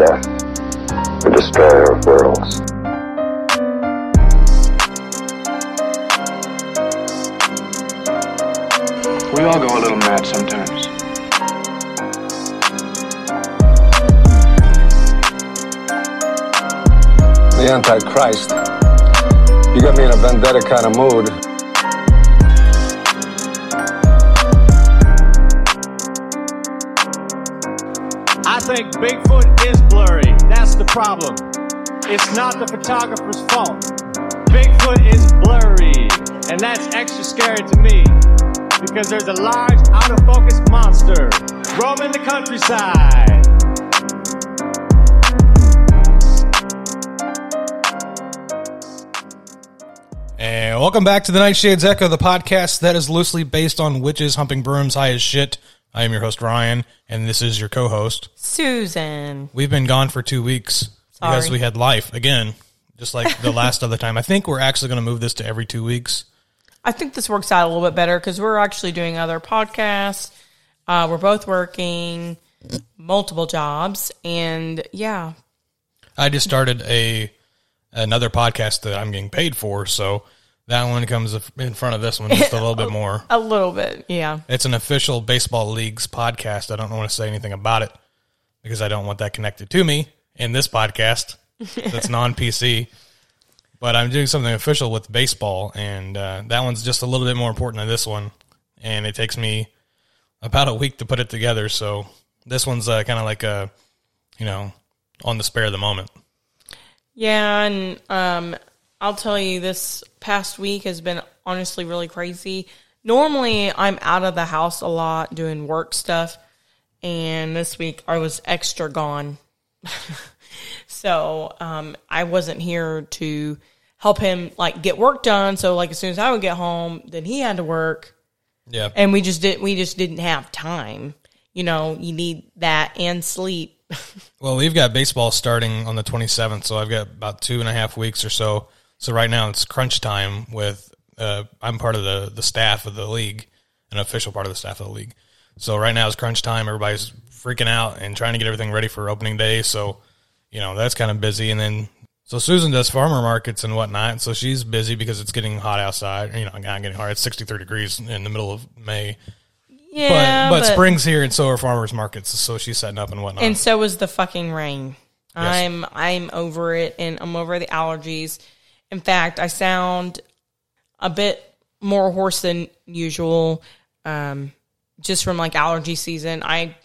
death, the destroyer of worlds. We all go a little mad sometimes. The Antichrist. You got me in a vendetta kind of mood. Think Bigfoot is blurry. That's the problem. It's not the photographer's fault. Bigfoot is blurry. And that's extra scary to me because there's a large, out of focus monster roaming the countryside. And welcome back to the Nightshades Echo, the podcast that is loosely based on witches humping brooms high as shit. I am your host Ryan, and this is your co-host. Susan. We've been gone for two weeks because we had life again, just like the last other time. I think we're actually going to move this to every two weeks. I think this works out a little bit better because we're actually doing other podcasts. Uh, we're both working multiple jobs, and yeah, I just started a another podcast that I'm getting paid for, so that one comes in front of this one just a little bit more. a little bit, yeah. It's an official baseball leagues podcast. I don't want to say anything about it because I don't want that connected to me in this podcast. That's non PC. But I'm doing something official with baseball, and uh, that one's just a little bit more important than this one. And it takes me about a week to put it together. So this one's uh, kind of like a, you know, on the spare of the moment. Yeah, and um, I'll tell you, this past week has been honestly really crazy. Normally, I'm out of the house a lot doing work stuff, and this week I was extra gone. so um, I wasn't here to help him like get work done. So like as soon as I would get home, then he had to work, Yeah. and we just didn't We just didn't have time. You know, you need that and sleep. Well, we've got baseball starting on the 27th, so I've got about two and a half weeks or so. So right now it's crunch time with, uh, I'm part of the, the staff of the league, an official part of the staff of the league. So right now it's crunch time. Everybody's freaking out and trying to get everything ready for opening day. So, you know, that's kind of busy. And then, so Susan does farmer markets and whatnot. So she's busy because it's getting hot outside. You know, not getting hot. It's 63 degrees in the middle of May. Yeah, but, but spring's here and so are farmers markets. So she's setting up and whatnot. And so was the fucking rain. I'm I'm over it and I'm over the allergies. In fact, I sound a bit more hoarse than usual. Um just from like allergy season. I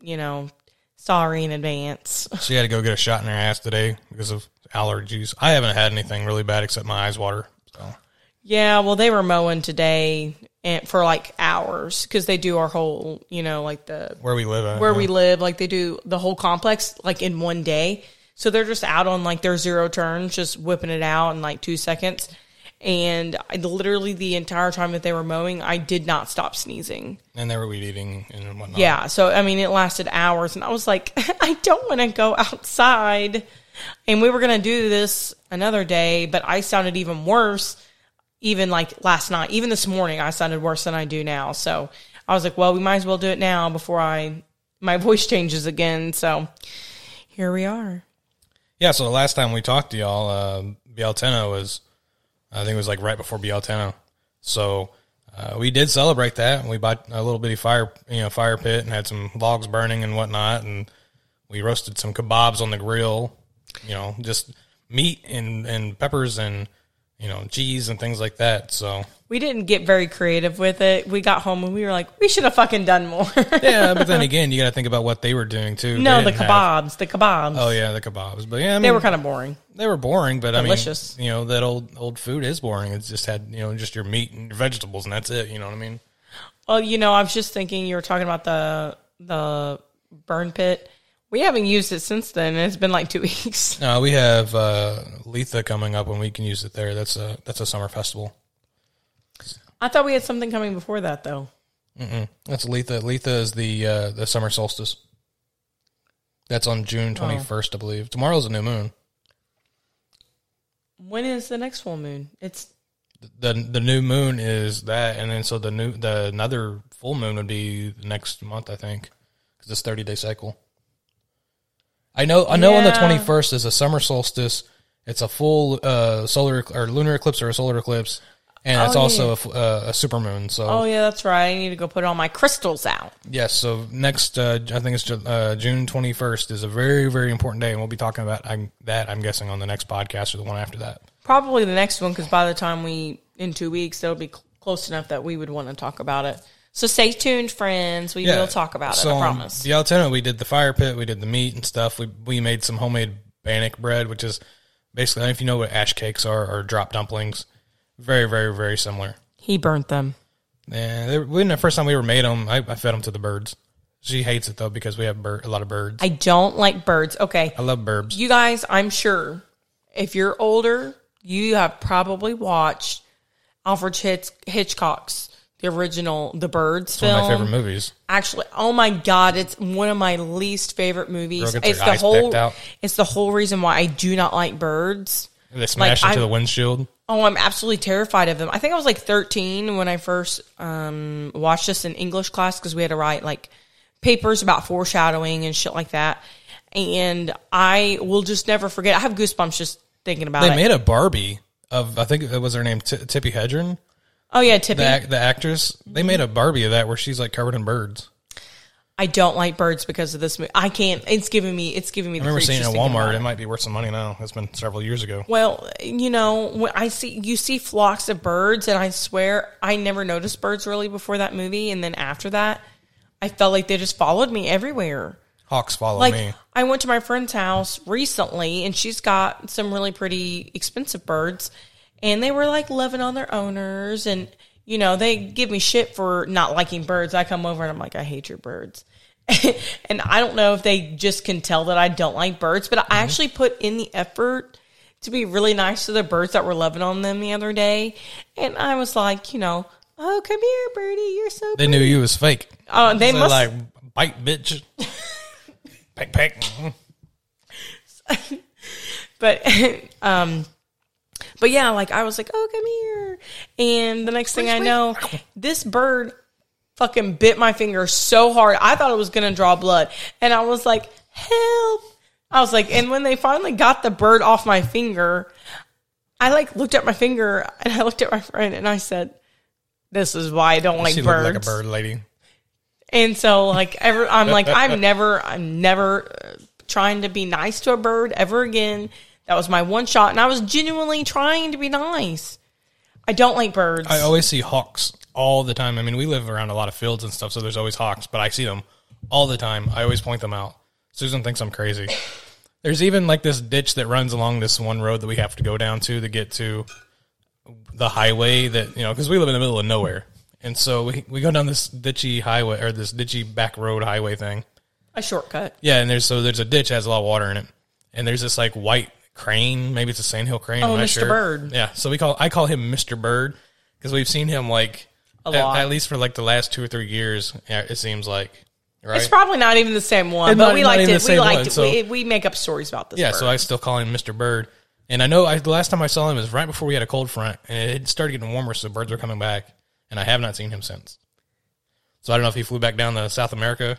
you know, sorry in advance. She had to go get a shot in her ass today because of allergies. I haven't had anything really bad except my eyes water. So Yeah, well they were mowing today and for like hours because they do our whole, you know, like the where we live, at, where yeah. we live, like they do the whole complex like in one day. So they're just out on like their zero turns, just whipping it out in like two seconds. And I, literally the entire time that they were mowing, I did not stop sneezing. and they were weed eating and whatnot. Yeah. So, I mean, it lasted hours. And I was like, I don't want to go outside. And we were going to do this another day, but I sounded even worse, even like last night. Even this morning, I sounded worse than I do now. So I was like, well, we might as well do it now before I, my voice changes again. So here we are. Yeah. So the last time we talked to y'all, uh, Beltane was, I think it was like right before Beltane. So uh, we did celebrate that. We bought a little bitty fire, you know, fire pit and had some logs burning and whatnot, and we roasted some kebabs on the grill. You know, just meat and and peppers and you know cheese and things like that. So We didn't get very creative with it. We got home and we were like, we should have fucking done more. yeah, but then again, you got to think about what they were doing too. no, the didn't have- kebabs, the kebabs. oh yeah, the kebabs. But yeah, I mean, They were kind of boring. they were boring, but Delicious. I mean, you know, that old old food is boring. It's just had you know just your meat and your vegetables, and that's it. You know what I mean? Well, you know, I was just thinking you were talking about the the burn pit. We haven't used it since then. It's been like two weeks. No, we have uh, Litha coming up, and we can use it there. That's a that's a summer festival. I thought we had something coming before that though. That's Litha. Litha is the uh, the summer solstice. That's on June twenty first, I believe. Tomorrow's a new moon. When is the next full moon? It's the The new moon is that, and then so the new the another full moon would be the next month, I think, because it's thirty day cycle. I know. I know. On the Yeah. twenty first is a summer solstice. It's a full uh, solar or lunar eclipse or a solar eclipse, and it's Oh, also a, f- uh, a super moon. So Oh yeah, that's right. I need to go put all my crystals out. yes. So next, uh, I think it's Ju- uh, June twenty first is a very very important day, and we'll be talking about I'm, that. I'm guessing on the next podcast or the one after that. Probably the next one because by the time we in two weeks, that'll be cl- close enough that we would want to talk about it. So stay tuned, friends. We will talk about so it. I on promise. The Altena, we did the fire pit, we did the meat and stuff. We we made some homemade bannock bread, which is basically I don't know if you know what ash cakes are or drop dumplings. Very very very similar. He burnt them. Yeah, they, when the first time we ever made them, I, I fed them to the birds. She hates it though because we have bir- a lot of birds. I don't like birds. Okay, I love birds. you guys, I'm sure if you're older, you have probably watched Alfred Hitch- Hitchcock's the original The Birds one of my favorite movies. Actually, oh my god, it's one of my least favorite movies. It's the whole. It's the whole reason why I do not like birds. They smash Like, into I'm- the windshield. Oh, I'm absolutely terrified of them. I think I was like 13 when I first um, watched this in English class because we had to write like papers about foreshadowing and shit like that. And I will just never forget. I have goosebumps just thinking about They it. They made a Barbie of I think it was her name T- Tippi Hedren, oh yeah, Tippi. the the actress. They made a Barbie of that where she's like covered in birds. I don't like birds because of this movie. I can't. It's giving me. It's giving me. I The remember seeing it at Walmart. It might be worth some money now. It's been several years ago. Well, you know, when I see you see flocks of birds, and I swear I never noticed birds really before that movie, and then after that, I felt like they just followed me everywhere. Hawks follow Like me. I went to my friend's house recently, and she's got some really pretty expensive birds, and they were like loving on their owners, and you know they give me shit for not liking birds. I come over and I'm like, I hate your birds. and I don't know if they just can tell that I don't like birds, but I actually put in the effort to be really nice to the birds that were loving on them the other day. And I was like, you know, oh, come here, birdie. You're so They pretty. knew you was fake. Oh, they must. like bite, bitch. peck, peck. but um but yeah like i was like oh come here. And the next thing i know this bird fucking bit my finger so hard i thought it was gonna draw blood. And i was like help. I was like and when they finally got the bird off my finger i like looked at my finger and i looked at my friend and i said this is why i don't like she birds like a bird lady. and so like ever I'm like I'm never I'm never uh, trying to be nice to a bird ever again. That was my one shot and I was genuinely trying to be nice. I don't like birds. I always see hawks all the time. I mean, we live around a lot of fields and stuff, so there's always hawks, but I see them all the time. I always point them out. Susan thinks I'm crazy. There's even like this ditch that runs along this one road that we have to go down to to get to the highway that, you know, because we live in the middle of nowhere. And so we, we go down this ditchy highway or this ditchy back road highway thing. a shortcut. Yeah, and there's so there's a ditch that has a lot of water in it, and there's this like white crane, maybe it's a sandhill crane. Oh, Mr. sure. Bird. Yeah, so we call I call him Mr. Bird because we've seen him like A at, lot. at least for like the last two or three years. It seems like right. It's probably not even the same one, It's but not- we liked it. We liked one, it. so- we, we make up stories about this. yeah, bird. so I still call him Mr. Bird, and I know I, the last time I saw him was right before we had a cold front, and it started getting warmer, so birds were coming back, and I have not seen him since. So I don't know if he flew back down to South America.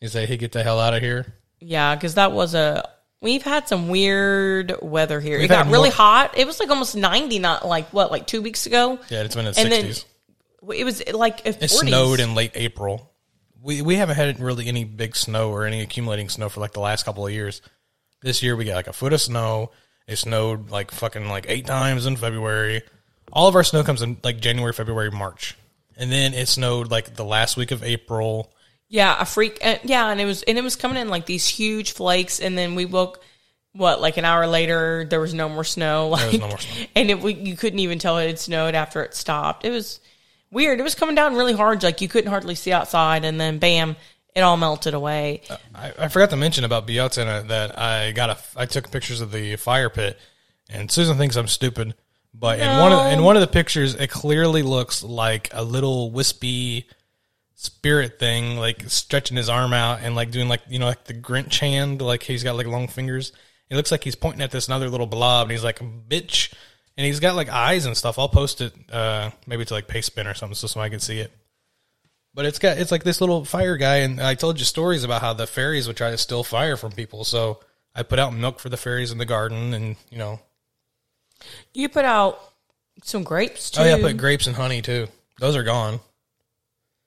He say, "Hey, get the hell out of here." Yeah, because that was a. We've had some weird weather here. We've it got really more- hot. It was like almost ninety, not like what, like two weeks ago. Yeah, it's been in And then sixties. it was like It 40s. snowed in late April. We we haven't had really any big snow or any accumulating snow for like the last couple of years. This year we got like a foot of snow. It snowed like fucking like eight times in February. All of our snow comes in like January, February, March, and then it snowed like the last week of April. Yeah, a freak. Uh, yeah, and it was and it was coming in like these huge flakes, and then we woke. What like an hour later, there was no more snow. Like, was no more snow. and it we, you couldn't even tell it had snowed after it stopped. It was weird. It was coming down really hard. Like you couldn't hardly see outside, and then bam, it all melted away. I, I forgot to mention about Bielsa that I got a I took pictures of the fire pit, and Susan thinks I'm stupid. But in one of in one of the pictures, it clearly looks like a little wispy spirit thing, like stretching his arm out and like doing like you know like the Grinch hand, like he's got like long fingers. It looks like he's pointing at this another little blob, and he's like bitch, and he's got like eyes and stuff. I'll post it uh maybe to like Pastebin or something so somebody can see it. But it's got it's like this little fire guy, and I told you stories about how the fairies would try to steal fire from people. So I put out milk for the fairies in the garden, and you know, You put out some grapes too. oh yeah, I put grapes and honey too. Those are gone.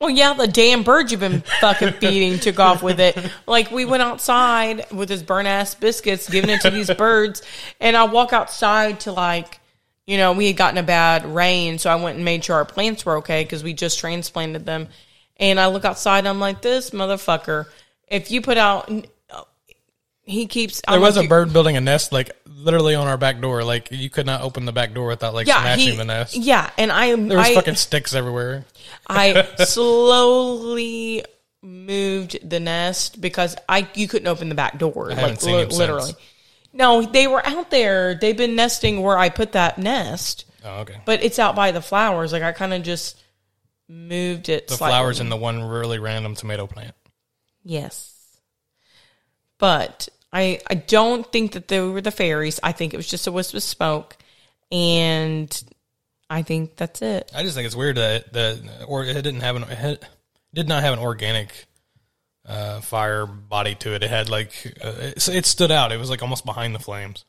Well, yeah, the damn bird you've been fucking feeding took off with it. Like we went outside with his burnt ass biscuits, giving it to these birds, and I walk outside to like, you know, we had gotten a bad rain, so I went and made sure our plants were okay because we just transplanted them. And I look outside, I'm like, this motherfucker. If you put out, he keeps. There I'm was a bird building a nest like literally on our back door. Like you could not open the back door without like Yeah, smashing he, the nest. yeah, and I am. There was I, fucking sticks everywhere. I slowly moved the nest because I you couldn't open the back door. haven't like seen him literally. since. No, they were out there. They've been nesting where I put that nest, Oh, okay. but it's out by the flowers. Like I kind of just moved it. The slightly. flowers in the one really random tomato plant. yes, but I I don't think that they were the fairies. I think it was just a wisp of smoke, and I think that's it. I just think it's weird that that or it didn't have an it did not have an organic uh, fire body to it. It had like uh, it, it stood out. It was like almost behind the flames.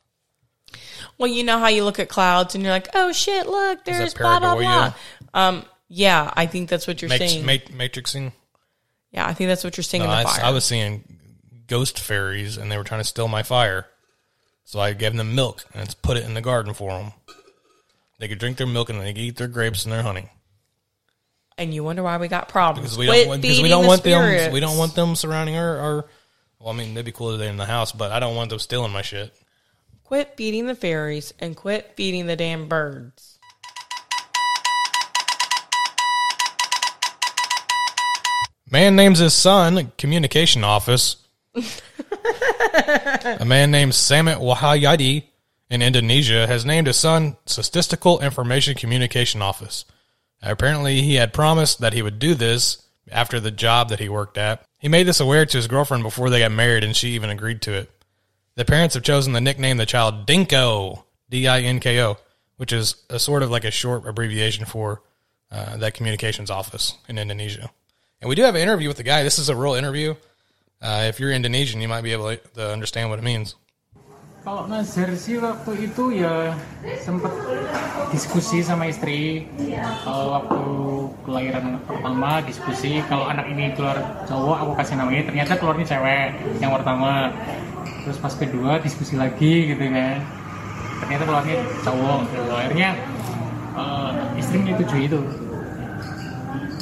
Well, you know how you look at clouds and you're like, oh shit, look, there's blah blah blah. Um, yeah, I think that's what you're Matrix, seeing. mat- matrixing. yeah, I think that's what you're seeing No, in the I, fire. I was seeing ghost fairies, and they were trying to steal my fire. So I gave them milk and it's put it in the garden for them. They could drink their milk and they could eat their grapes and their honey and you wonder why we got problems. because we don't want, because we don't the want them we don't want them surrounding our, our well I mean they'd be cool if they're in the house but I don't want them stealing my shit. Quit feeding the fairies and quit feeding the damn birds. Man names his son communication office. A man named Samit Wahayadi in Indonesia has named his son Statistical Information Communication Office. Apparently, he had promised that he would do this after the job that he worked at. He made this aware to his girlfriend before they got married, and she even agreed to it. The parents have chosen the nickname the child Dinko, D I N K O, which is a sort of like a short abbreviation for uh, that communications office in Indonesia. And we do have an interview with the guy. This is a real interview. Uh, if you're Indonesian, you might be able to understand what it means. Kalau Nazar sih waktu itu ya sempet diskusi sama istri. Kalau waktu kelahiran pertama diskusi. Kalau anak ini keluar cowok aku kasih nama ini ternyata keluarnya cewek yang pertama. Terus pas kedua diskusi lagi gitu kan. Ternyata keluarnya cowok. Gitu. akhirnya eh, istri menyetujui itu.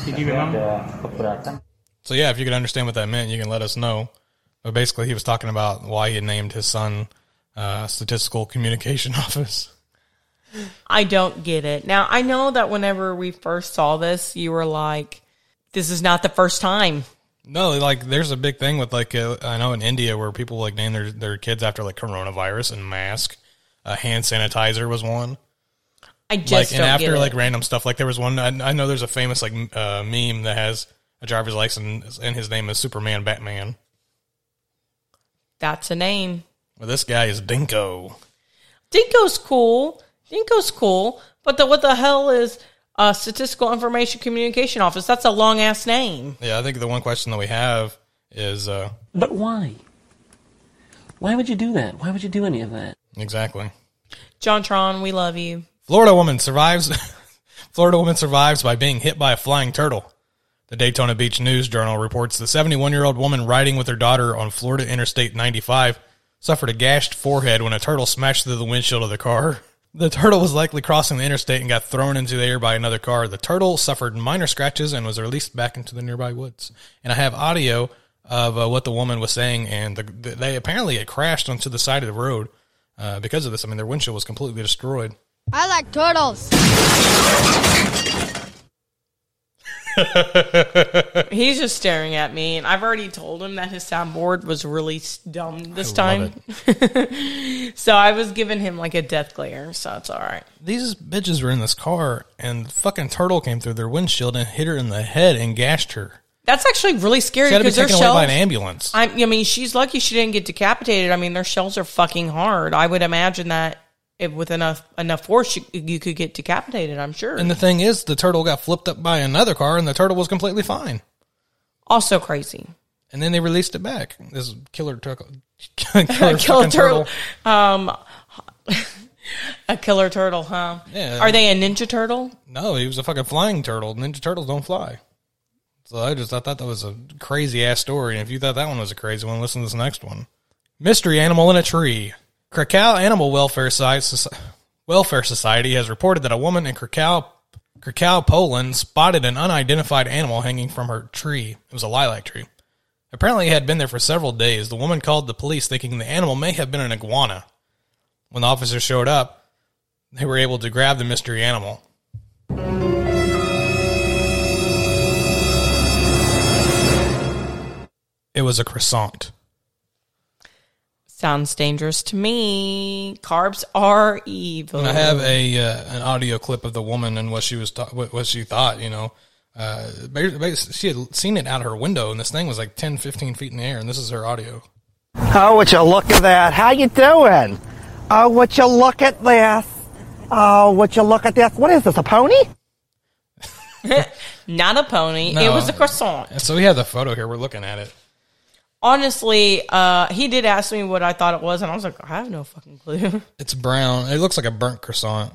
Jadi memang keberatan So yeah, if you could understand what that meant, you can let us know. But basically, he was talking about why he had named his son uh, Statistical Communication Office. I don't get it. Now, I know that whenever we first saw this, you were like, this is not the first time. No, like there's a big thing with like uh, I know in India where people like name their their kids after like coronavirus and mask. Uh, hand sanitizer was one. I just like and after like random stuff like there was one I, I know there's a famous like uh, meme that has a driver's license and his name is Superman Batman. That's a name. Well, this guy is Dinko. Dinko's cool. Dinko's cool. But the, what the hell is uh, Statistical Information Communication Office? That's a long ass name. Yeah, I think the one question that we have is uh, But why? Why would you do that? Why would you do any of that? exactly. John Tron, we love you. Florida woman survives. Florida woman survives by being hit by a flying turtle. The Daytona Beach News Journal reports the 71 year old woman riding with her daughter on Florida Interstate 95 suffered a gashed forehead when a turtle smashed through the windshield of the car. The turtle was likely crossing the interstate and got thrown into the air by another car. The turtle suffered minor scratches and was released back into the nearby woods. And I have audio of uh, what the woman was saying, and the, the, they apparently had crashed onto the side of the road uh, because of this. I mean, their windshield was completely destroyed. I like turtles. He's just staring at me, and I've already told him that his soundboard was really dumb this time. so I was giving him like a death glare, so it's all right. These bitches were in this car, and the fucking turtle came through their windshield and hit her in the head and gashed her. That's actually really scary She had to be because their taken away by shells. an ambulance. I, I mean, she's lucky she didn't get decapitated. I mean, their shells are fucking hard. I would imagine that if with enough enough force, you, you could get decapitated. I'm sure. And the thing is, the turtle got flipped up by another car, and the turtle was completely fine. Also crazy. And then they released it back. This killer turtle. killer Killer fucking turtle. Um, a killer turtle, huh? Yeah. Are they a ninja turtle? No, he was a fucking flying turtle. Ninja turtles don't fly. So I just I thought that was a crazy ass story. And if you thought that one was a crazy one, listen to this next one. Mystery animal in a tree. Krakow Animal Welfare Society, Welfare Society has reported that a woman in Krakow, Krakow, Poland, spotted an unidentified animal hanging from her tree. It was a lilac tree. Apparently, it had been there for several days. The woman called the police, thinking the animal may have been an iguana. When the officers showed up, they were able to grab the mystery animal. It was a croissant. Sounds dangerous to me. Carbs are evil. And I have a uh, an audio clip of the woman and what she was ta- what, what she thought. You know, uh, ba- ba- she had seen it out her window, and this thing was like 10, 15 feet in the air, and this is her audio. Oh, would you look at that? How you doing? Oh, would you look at this? Oh, would you look at this? What is this, a pony? Not a pony. No. It was a croissant. And so we have the photo here. We're looking at it. Honestly, uh, he did ask me what I thought it was, and I was like, I have no fucking clue. It's brown. It looks like a burnt croissant.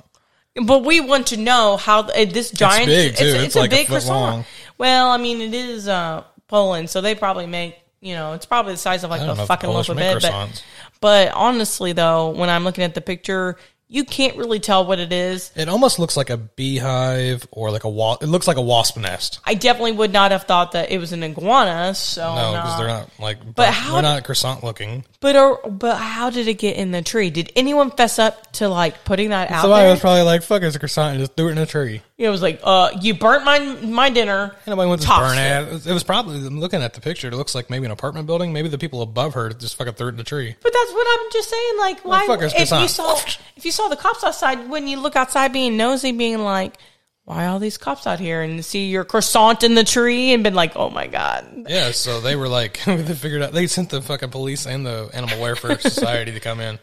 But we want to know how uh, this giant. It's big, too. It's a like a big foot croissant. long. Well, I mean, it is uh, Poland, so they probably make. You know, it's probably the size of like a fucking loaf of bread. But, but honestly, though, when I'm looking at the picture, you can't really tell what it is. It almost looks like a beehive or like a wa- It looks like a wasp nest. I definitely would not have thought that it was an iguana. So No, because they're not like. But But how they're not croissant looking. But or, but how did it get in the tree? Did anyone fess up to like putting that out Somebody there? was probably like, "Fuck, it's a croissant," and just threw it in a tree. It was like, uh, you burnt my my dinner. Nobody wants to burn it. it. It was probably I'm looking at the picture. It looks like maybe an apartment building. Maybe the people above her just fucking threw it in the tree. But that's what I'm just saying. Like, why? if you croissant? saw if you saw the cops outside, wouldn't you look outside being nosy, being like, why are all these cops out here? And see your croissant in the tree, and been like, oh my god. Yeah, so they were like, they figured out. They sent the fucking police and the Animal Welfare Society to come in.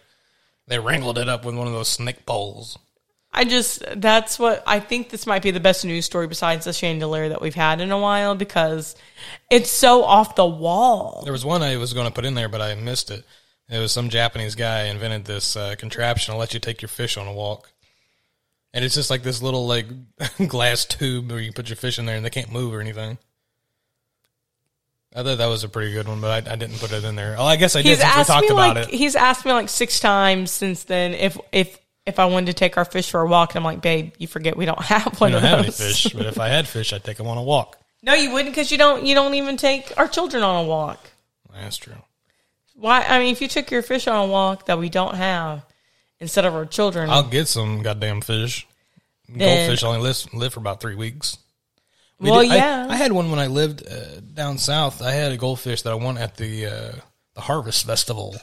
They wrangled it up with one of those snake poles. I just that's what I think. This might be the best news story besides the chandelier that we've had in a while because it's so off the wall. There was one I was going to put in there, but I missed it. It was some Japanese guy invented this uh, contraption to let you take your fish on a walk. And it's just like this little like glass tube where you put your fish in there and they can't move or anything. I thought that was a pretty good one, but I, I didn't put it in there. Oh, I guess I did He's since we talked me about like it. he's asked me like six times since then if if if I wanted to take our fish for a walk, and I'm like, babe, you forget we don't have We one don't of have any those. fish, but if I had fish, I'd take them on a walk. No, you wouldn't because you don't you don't even take our children on a walk. That's true. Why? I mean, if you took your fish on a walk that we don't have instead of our children, I'll get some goddamn fish. Then- Goldfish only live, live for about three weeks. We Well, did- I- yeah. I, had one when I lived uh, down south. I had a goldfish that I won at the uh, the Harvest Festival,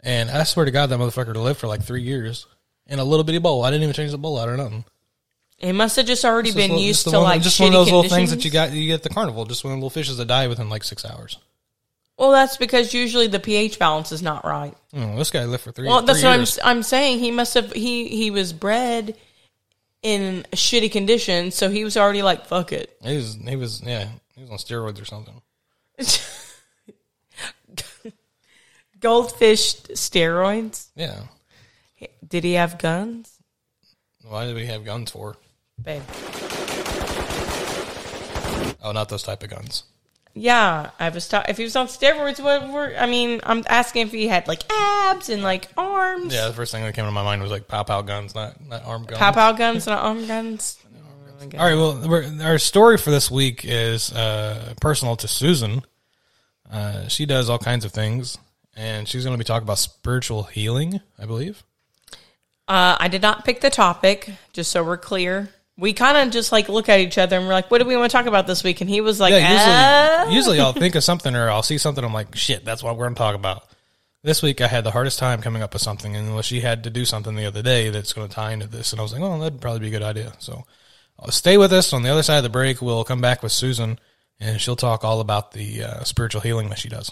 and I swear to God, that motherfucker lived for like three years in a little bitty bowl. I didn't even change the bowl out or nothing. it must have just already Just been little- used just the to one- like just shitty one of those little conditions. things that you got you get at the carnival. Just one of the little fishes that die within like six hours. Well, that's because usually the pH balance is not right. Oh, this guy lived for three. Well, that's three what years. I'm I'm saying. He must have he he was bred in shitty conditions, so he was already like fuck it. He was he was yeah he was on steroids or something. Goldfish steroids. Yeah. Did he have guns? Why did we have guns for? Babe. Oh, not those type of guns. Yeah, I was. Ta- if he was on steroids, what were? I mean, I'm asking if he had like abs and like arms. Yeah, the first thing that came to my mind was like pow pow guns, not not arm guns. Pow pow guns not arm guns. All right, well, we're, our story for this week is uh, personal to Susan. Uh, she does all kinds of things, and she's going to be talking about spiritual healing, I believe. Uh, I did not pick the topic, just so we're clear. We kind of just like look at each other and we're like, "What do we want to talk about this week?" And he was like, Yeah, "Uh." usually, usually I'll think of something or I'll see something. I'm like, shit, that's what we're going to talk about. This week I had the hardest time coming up with something, and she had to do something the other day that's going to tie into this, and I was like, oh, that'd probably be a good idea. So uh, stay with us. On the other side of the break, we'll come back with Susan, and she'll talk all about the uh, spiritual healing that she does.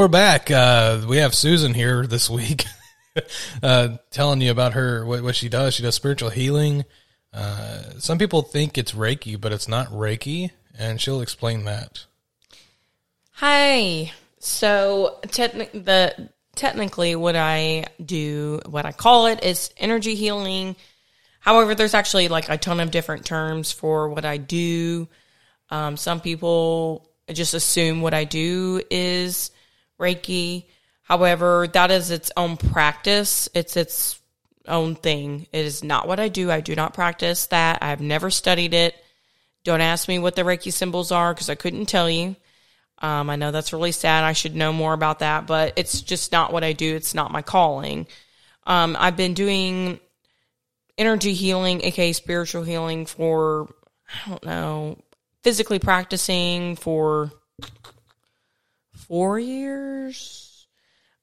We're back. Uh, we have Susan here this week, uh, telling you about her what, what she does. She does spiritual healing. Uh, some people think it's Reiki, but it's not Reiki, and she'll explain that. Hi. So the technically what I do, what I call it is energy healing. However, there's actually like a ton of different terms for what I do. Um, some people just assume what I do is Reiki. However, that is its own practice. It's its own thing. It is not what I do. I do not practice that. I've never studied it. Don't ask me what the Reiki symbols are because I couldn't tell you. Um, I know that's really sad. I should know more about that, but it's just not what I do. It's not my calling. Um, I've been doing energy healing, aka spiritual healing, for I don't know, physically practicing for four years.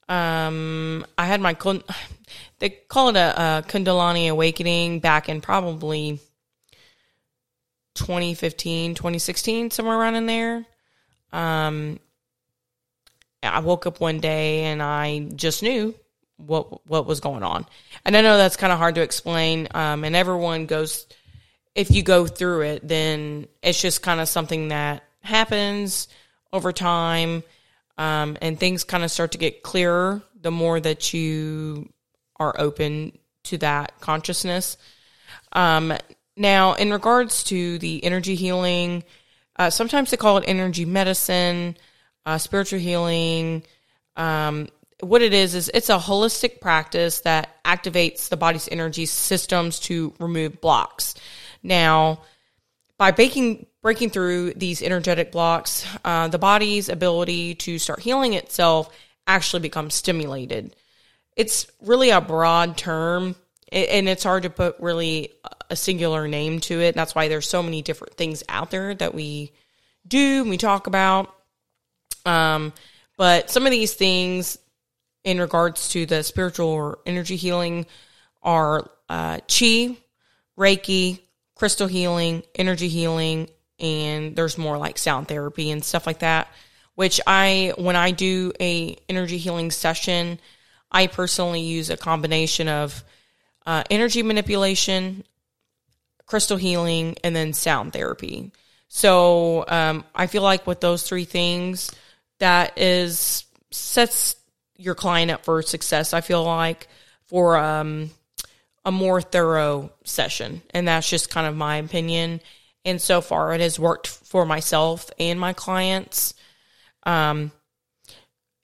Um, I had my they call it a, a Kundalini awakening back in probably 2015, 2016, somewhere around in there. Um, I woke up one day and I just knew what what was going on. And I know that's kind of hard to explain. Um, and everyone goes, if you go through it, then it's just kind of something that happens over time, um, and things kind of start to get clearer the more that you are open to that consciousness. Um, now, in regards to the energy healing, uh, sometimes they call it energy medicine, uh, spiritual healing. Um, what it is is it's a holistic practice that activates the body's energy systems to remove blocks. Now, by breaking breaking through these energetic blocks, uh, the body's ability to start healing itself actually becomes stimulated. It's really a broad term, and it's hard to put really a singular name to it. That's why there's so many different things out there that we do, we talk about. Um, but some of these things in regards to the spiritual or energy healing are uh, chi, Reiki, crystal healing, energy healing, and there's more like sound therapy and stuff like that. Which I, when I do a energy healing session, I personally use a combination of uh, energy manipulation, crystal healing, and then sound therapy. So um, I feel like with those three things, that is sets your client up for success. I feel like for um, a more thorough session, and that's just kind of my opinion. And so far, it has worked for myself and my clients. Um,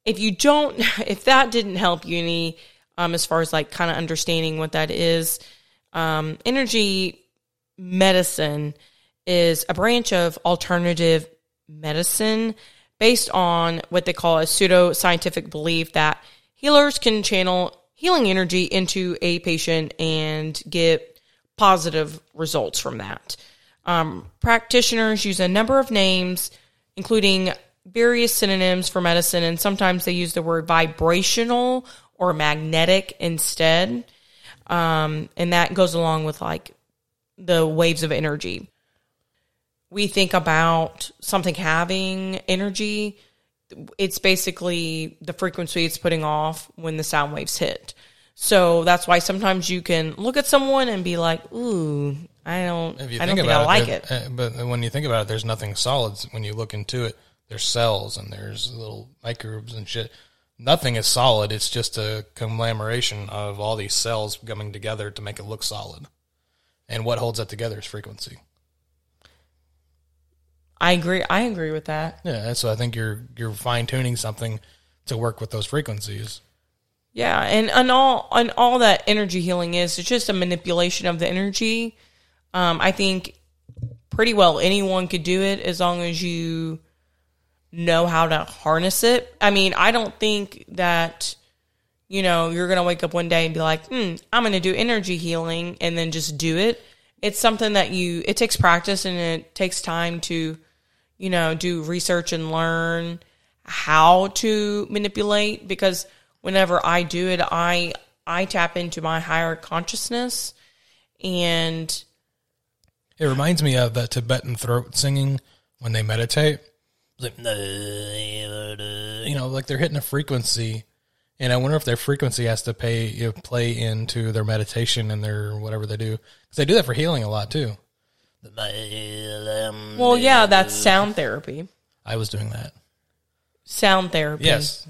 if you don't, if that didn't help you any, um, as far as like kind of understanding what that is, um, energy medicine is a branch of alternative medicine based on what they call a pseudo scientific belief that healers can channel healing energy into a patient and get positive results from that. Um, practitioners use a number of names, including various synonyms for medicine, and sometimes they use the word vibrational or magnetic instead. Um, and that goes along with like the waves of energy. We think about something having energy. It's basically the frequency it's putting off when the sound waves hit. So that's why sometimes you can look at someone and be like, "Ooh, I don't, If you I think don't think I like it." uh, but when you think about it, there's nothing solid. When you look into it, there's cells and there's little microbes and shit. Nothing is solid. It's just a conglomeration of all these cells coming together to make it look solid. And what holds that together is frequency. I agree. I agree with that. Yeah, so I think you're you're fine tuning something to work with those frequencies. Yeah, and and all and all that energy healing is it's just a manipulation of the energy. Um, I think pretty well anyone could do it as long as you know how to harness it. I mean, I don't think that you know you're gonna wake up one day and be like, hmm, I'm gonna do energy healing and then just do it. It's something that you it takes practice and it takes time to you know do research and learn how to manipulate because whenever I do it, I I tap into my higher consciousness and It reminds me of the Tibetan throat singing when they meditate. you know, like they're hitting a frequency, and I wonder if their frequency has to pay you know, play into their meditation and their whatever they do because they do that for healing a lot too. Well, yeah, that's sound therapy. I was doing that. Sound therapy. Yes,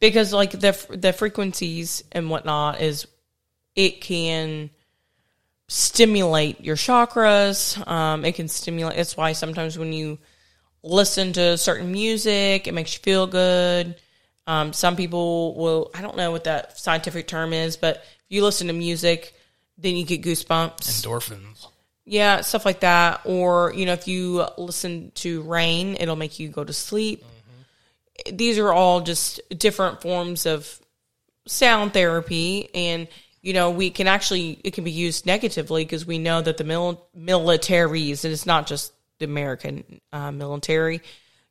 because like the the frequencies and whatnot is it can stimulate your chakras. Um, it can stimulate. That's why sometimes when you listen to certain music, it makes you feel good. Um, some people will. I don't know what that scientific term is, but if you listen to music, then you get goosebumps. endorphins. Yeah, stuff like that. Or, you know, if you listen to rain, it'll make you go to sleep. These are all just different forms of sound therapy. And, you know, we can actually, it can be used negatively because we know that the mil- militaries, and it's not just the American uh, military,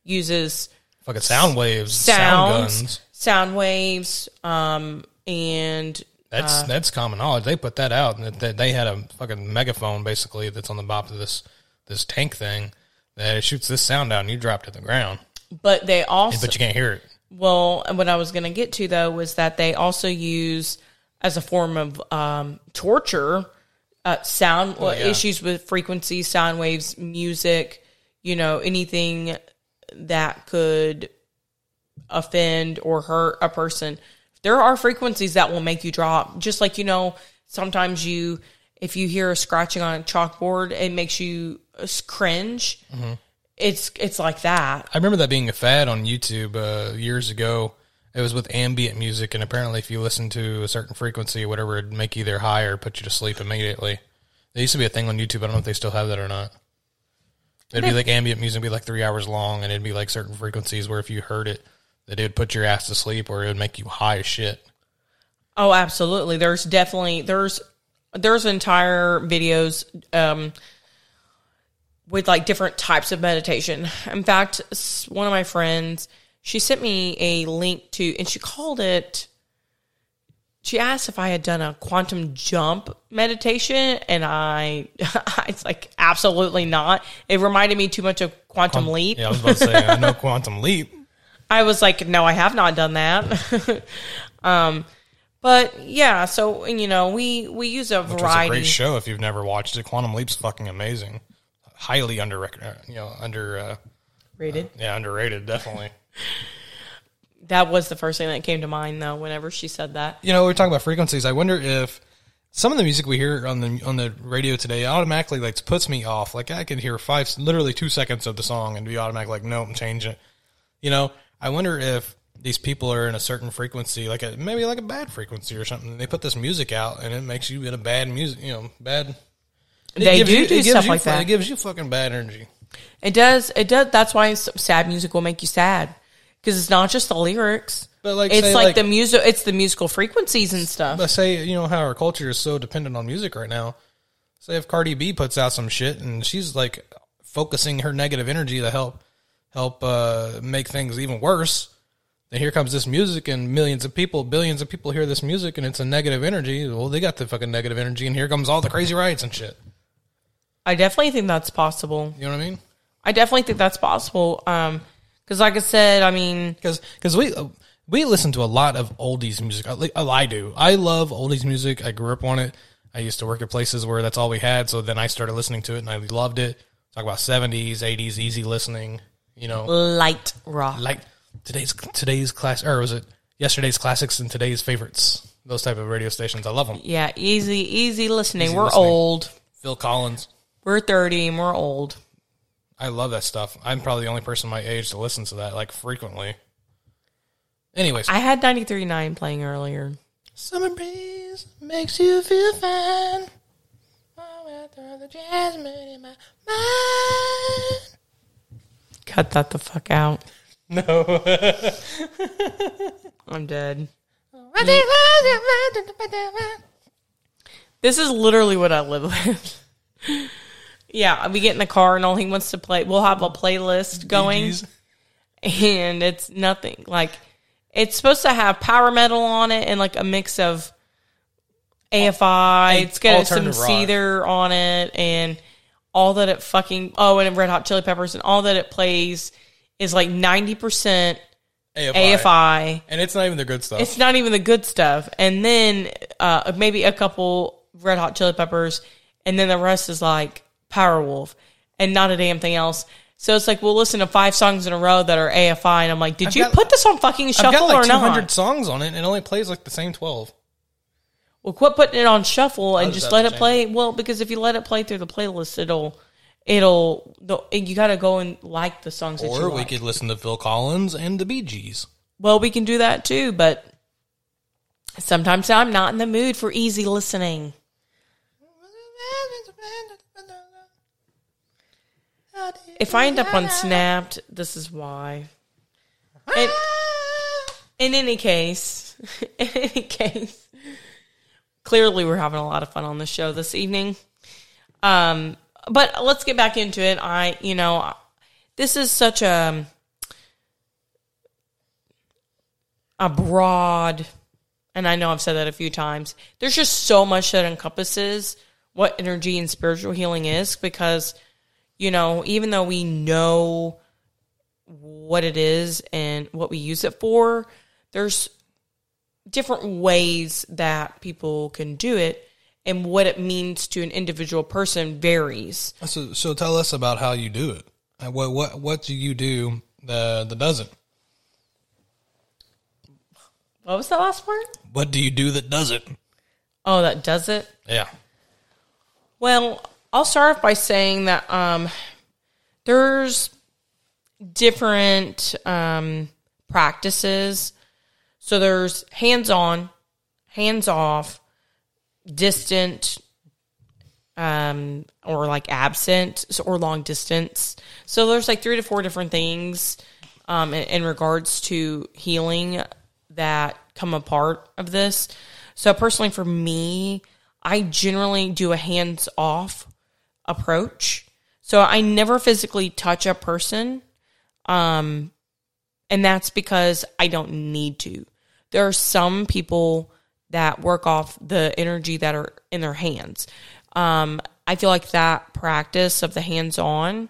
uses Fucking sound waves, sound guns. sound waves, um, and That's Uh, that's common knowledge. They put that out, and that they had a fucking megaphone basically that's on the bottom of this this tank thing that it shoots this sound out, and you drop to the ground, but they also but you can't hear it. Well, what I was going to get to though was that they also use as a form of um, torture uh, sound Oh, yeah. issues with frequencies, sound waves, music, you know, anything that could offend or hurt a person. There are frequencies that will make you drop, just like you know. Sometimes you, if you hear a scratching on a chalkboard, it makes you uh, cringe. Mm-hmm. It's it's like that. I remember that being a fad on YouTube uh, years ago. It was with ambient music, and apparently, if you listen to a certain frequency, whatever, it'd make you either high or put you to sleep immediately. There used to be a thing on YouTube. I don't know if they still have that or not. It'd be like ambient music, be like three hours long, and it'd be like certain frequencies where if you heard it, that it would put your ass to sleep, or it would make you high as shit. Oh, absolutely. There's definitely there's there's entire videos um, with like different types of meditation. In fact, one of my friends she sent me a link to, and she called it. She asked if I had done a quantum jump meditation, and I, it's like absolutely not. It reminded me too much of quantum leap. Yeah, I was about to say, I know Quantum Leap. I was like, no, I have not done that. um, but yeah, so you know, we we use a Which was a variety. great show if you've never watched it. Quantum Leap's fucking amazing. Highly under, you know, under, uh, Rated. yeah, underrated, definitely. That was the first thing that came to mind, though. Whenever she said that, You know, we're talking about frequencies. I wonder if some of the music we hear on the on the radio today automatically like puts me off. Like I could hear five, literally two seconds of the song and be automatic like, nope, I'm changing it. You know, I wonder if these people are in a certain frequency, like a maybe like a bad frequency or something. They put this music out and it makes you in a bad music, you know, bad. They do you- do it gives stuff you like fu- that. It gives you fucking bad energy. it does. It does. That's why sad music will make you sad because it's not just the lyrics. But like, it's say, like, like- the music. It's the musical frequencies and stuff. But say, you know, how our culture is so dependent on music right now. Say if Cardi B puts out some shit and she's like focusing her negative energy to help help uh, make things even worse, then here comes this music and millions of people, billions of people hear this music and it's a negative energy. Well, they got the fucking negative energy and here comes all the crazy riots and shit. I definitely think that's possible. You know what I mean? I definitely think that's possible. Um, because like I said, I mean, because because we uh, we listen to a lot of oldies music. I, I do. I love oldies music. I grew up on it. I used to work at places where that's all we had. So then I started listening to it and I loved it. Talk about seventies, eighties, easy listening. You know, light rock. like today's today's class or was it yesterday's classics and today's favorites? Those type of radio stations. I love them. Yeah, easy, easy listening. Easy we're listening. old. Phil Collins. We're thirty and we're old. I love that stuff. I'm probably the only person my age to listen to that like frequently. Anyways, I had 93.9 playing earlier. Summer breeze makes you feel fine. Oh, after the jasmine in my mind. Cut that the fuck out. No. I'm dead. This is literally what I live with. yeah, we get in the car and all he wants to play. We'll have a playlist going, Gees. and it's nothing like it's supposed to have power metal on it and like a mix of AFI. It's got some alternative rock. Seether on it, and all that it fucking oh, and Red Hot Chili Peppers, and all that it plays is like 90% AFI. AFI. and it's not even the good stuff. It's not even the good stuff. And then uh, maybe a couple Red Hot Chili Peppers, and then the rest is like Powerwolf and not a damn thing else. So it's like we'll listen to five songs in a row that are AFI, and I'm like, did I've you got- put this on fucking I've shuffle got like or 200 not? songs on it, and it only plays like the same 12. Well, quit putting it on shuffle and just let it play. Well, because if you let it play through the playlist, it'll it'll you got to go and like the songs that you Or we like. could listen to Phil Collins and the Bee Gees. Well, we can do that too, but sometimes I'm not in the mood for easy listening. If I end up on Snapped, this is why. And in any case, in any case, clearly we're having a lot of fun on the show this evening. Um, but let's get back into it. I, you know, this is such a a broad, and I know I've said that a few times. There's just so much that encompasses what energy and spiritual healing is because, you know, even though we know what it is and what we use it for, there's different ways that people can do it and what it means to an individual person varies. So, so tell us about how you do it. Uh, What what what do you do that that doesn't? What was that last part? What do you do that doesn't? Oh, that does it? Yeah. Well, I'll start off by saying that um, there's different um, practices. So there's hands on, hands off, distant, um, or like absent, or long distance. So there's like three to four different things um, in, in regards to healing that come a part of this. So personally, for me, I generally do a hands off approach. So I never physically touch a person. Um, and that's because I don't need to. There are some people that work off the energy that are in their hands. Um, I feel like that practice of the hands on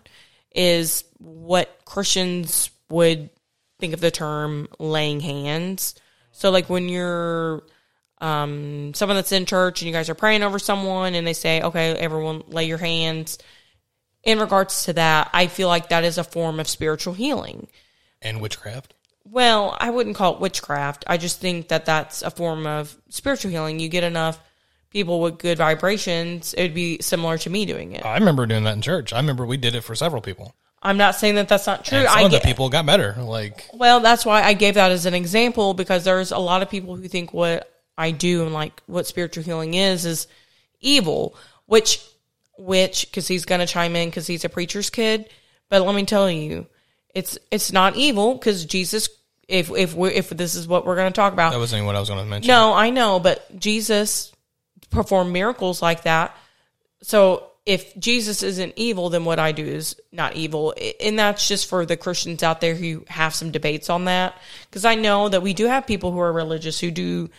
is what Christians would think of the term laying hands. So, like when you're um, someone that's in church and you guys are praying over someone and they say, okay, everyone lay your hands. In regards to that, I feel like that is a form of spiritual healing. And witchcraft. Well, I wouldn't call it witchcraft. I just think that that's a form of spiritual healing. You get enough people with good vibrations, it would be similar to me doing it. I remember doing that in church. I remember we did it for several people. I'm not saying that that's not true. And some I of the get, people got better. Like Well, that's why I gave that as an example because there's a lot of people who think what I do and like what spiritual healing is is evil, which which cuz he's going to chime in cuz he's a preacher's kid, but let me tell you, it's it's not evil cuz Jesus if if we if this is what we're going to talk about. that wasn't even what I was going to mention. No, I know, but Jesus performed miracles like that. So if Jesus isn't evil, then what I do is not evil. And that's just for the Christians out there who have some debates on that. Because I know that we do have people who are religious who do,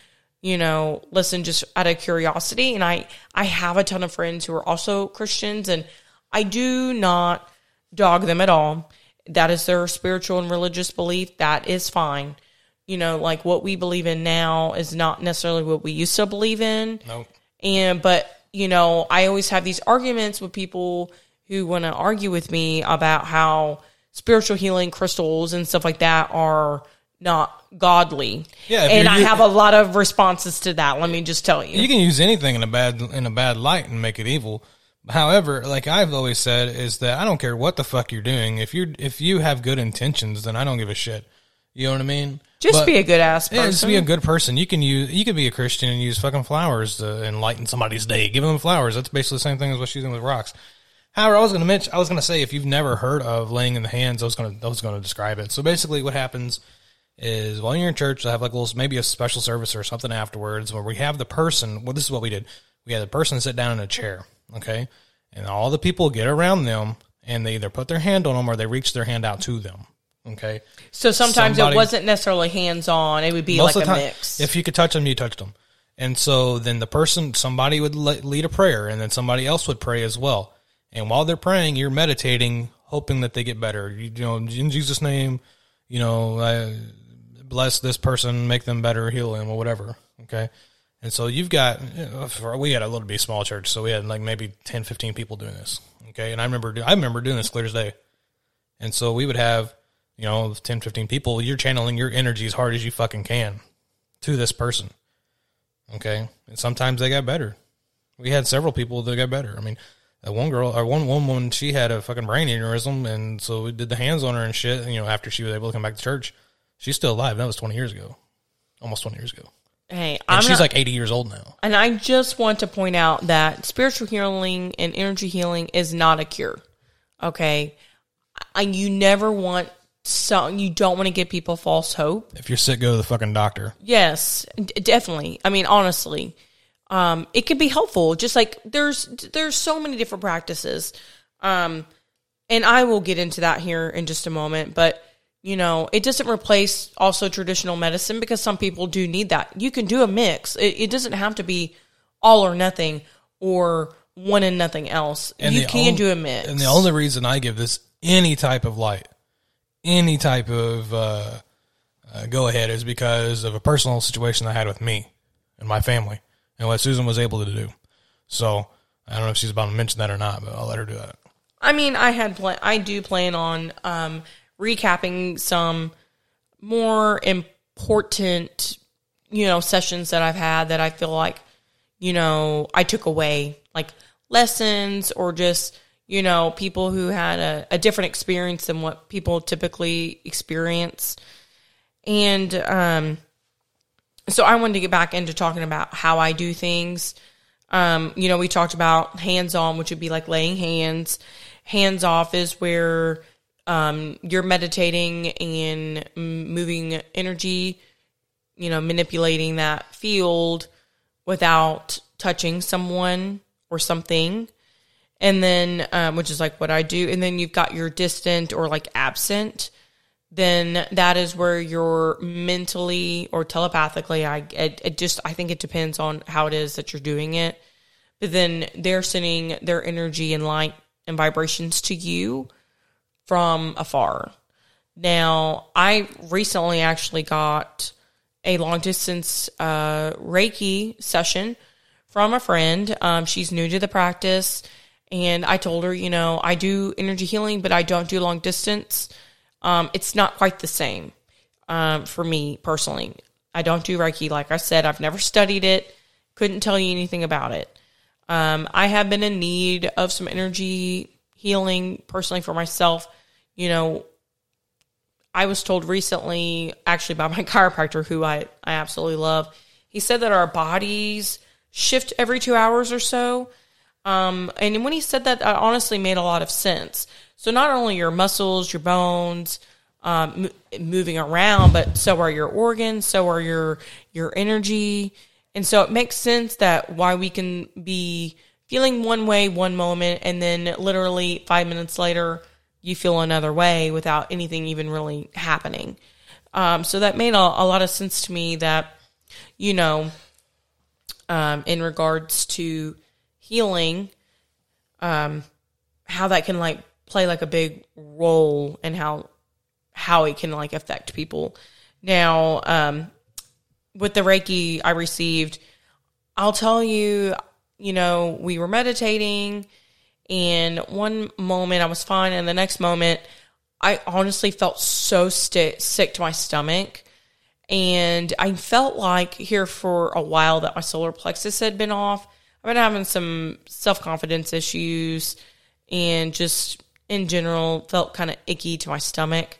you know, listen just out of curiosity. And I, I have a ton of friends who are also Christians, and I do not dog them at all. That is their spiritual and religious belief. That is fine. You know, like what we believe in now is not necessarily what we used to believe in. Nope. And but you know, I always have these arguments with people who want to argue with me about how spiritual healing crystals and stuff like that are not godly. Yeah, and I have a lot of responses to that. Let me just tell you. You can use anything in a bad in a bad light and make it evil. However, like I've always said, is that I don't care what the fuck you're doing. If you if you have good intentions, then I don't give a shit. You know what I mean? just But- be a good ass person. Yeah, just be a good person. You can use you can be a Christian and use fucking flowers to enlighten somebody's day. Give them flowers. That's basically the same thing as what she's doing with rocks. However, I was going to mention, I was going to say, if you've never heard of laying in the hands, I was going to, I was going to describe it. So basically, what happens is while you're in church, I have like a little, maybe a special service or something afterwards where we have the person. Well, this is what we did. We had the person sit down in a chair, okay, and all the people get around them and they either put their hand on them or they reach their hand out to them, okay. so sometimes somebody- it wasn't necessarily hands on. It would be like a time, mix. if you could touch them, you touched them. And so then the person, somebody would lead a prayer, and then somebody else would pray as well. And while they're praying, you're meditating, hoping that they get better. You, you know, in Jesus' name, you know, I bless this person, make them better, heal them, or whatever. Okay. And so you've got, you know, for- we had a little bit small church, so we had like maybe 10, 15 people doing this. Okay. And I remember, I remember doing this clear as day. And so we would have, you know, 10, 15 people. You're channeling your energy as hard as you fucking can to this person. Okay. And sometimes they got better. We had several people that got better. I mean, that one girl, or one woman, she had a fucking brain aneurysm, and so we did the hands on her and shit. You know, after she was able to come back to church, she's still alive. That was twenty years ago, almost twenty years ago, Hey, and I'm she's not- like eighty years old now. And I just want to point out that spiritual healing and energy healing is not a cure. Okay. And you never want some, you don't want to give people false hope. If you're sick, go to the fucking doctor. Yes, d- definitely. I mean, honestly, um, it could be helpful. Just like there's, there's so many different practices. Um, and I will get into that here in just a moment, but you know, it doesn't replace also traditional medicine because some people do need that. You can do a mix. It, it doesn't have to be all or nothing or one and nothing else. you can do a mix. And the only reason I give this any type of light, any type of uh, uh, go ahead, is because of a personal situation I had with me and my family, and what Susan was able to do. So I don't know if she's about to mention that or not, but I'll let her do that. I mean, I had pla- I do plan on um, recapping some more important, you know, sessions that I've had that I feel like, you know, I took away like lessons or just, you know, people who had a, a different experience than what people typically experience. And um, so I wanted to get back into talking about how I do things. Um, you know, we talked about hands on, which would be like laying hands. Hands off is where um, you're meditating and moving energy, you know, manipulating that field without touching someone or something. And then, um, which is like what I do. And then you've got your distant or like absent then that is where you're mentally or telepathically i it, it just i think it depends on how it is that you're doing it but then they're sending their energy and light and vibrations to you from afar now i recently actually got a long distance uh, reiki session from a friend um, she's new to the practice and i told her you know i do energy healing but i don't do long distance um, it's not quite the same um, for me personally. I don't do Reiki. Like I said, I've never studied it, couldn't tell you anything about it. Um, I have been in need of some energy healing personally for myself. You know, I was told recently, actually by my chiropractor, who I, I absolutely love, he said that our bodies shift every two hours or so. Um, and when he said that, that honestly made a lot of sense. So not only your muscles, your bones, um, m- moving around, but so are your organs, so are your your energy, and so it makes sense that why we can be feeling one way one moment, and then literally five minutes later you feel another way without anything even really happening. Um, so that made a, a lot of sense to me. That you know, um, in regards to healing, um, how that can like play like a big role and how how it can like affect people. Now, um, with the Reiki I received, I'll tell you, you know, we were meditating, and one moment I was fine, and the next moment I honestly felt so sti- sick to my stomach. And I felt like here for a while that my solar plexus had been off. I've been having some self confidence issues and just in general felt kind of icky to my stomach.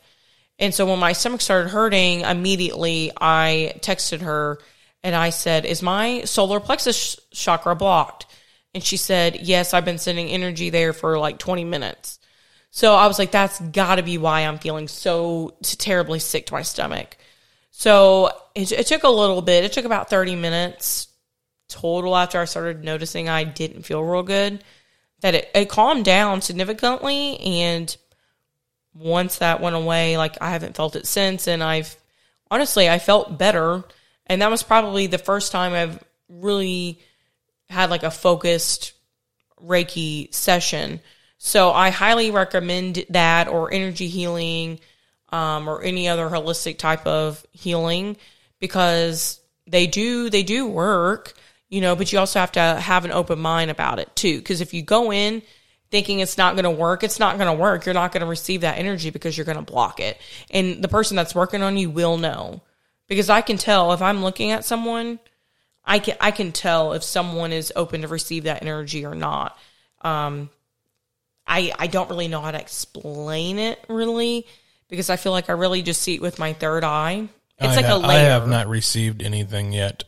And so when my stomach started hurting, immediately I texted her and I said, Is my solar plexus chakra blocked? And she said, Yes, I've been sending energy there for like 20 minutes. So I was like, That's got to be why I'm feeling so terribly sick to my stomach. So it, it took a little bit, it took about 30 minutes total after I started noticing I didn't feel real good that it, it calmed down significantly and once that went away like i haven't felt it since and i've honestly i felt better and that was probably the first time i've really had like a focused reiki session So I highly recommend that or energy healing um, or any other holistic type of healing because they do they do work, you know, but you also have to have an open mind about it too. Because if you go in thinking it's not going to work, it's not going to work. You're not going to receive that energy because you're going to block it. And the person that's working on you will know because I can tell if I'm looking at someone, I can I can tell if someone is open to receive that energy or not. Um, I I don't really know how to explain it really because I feel like I really just see it with my third eye. It's I like ha- a layer. I have not received anything yet,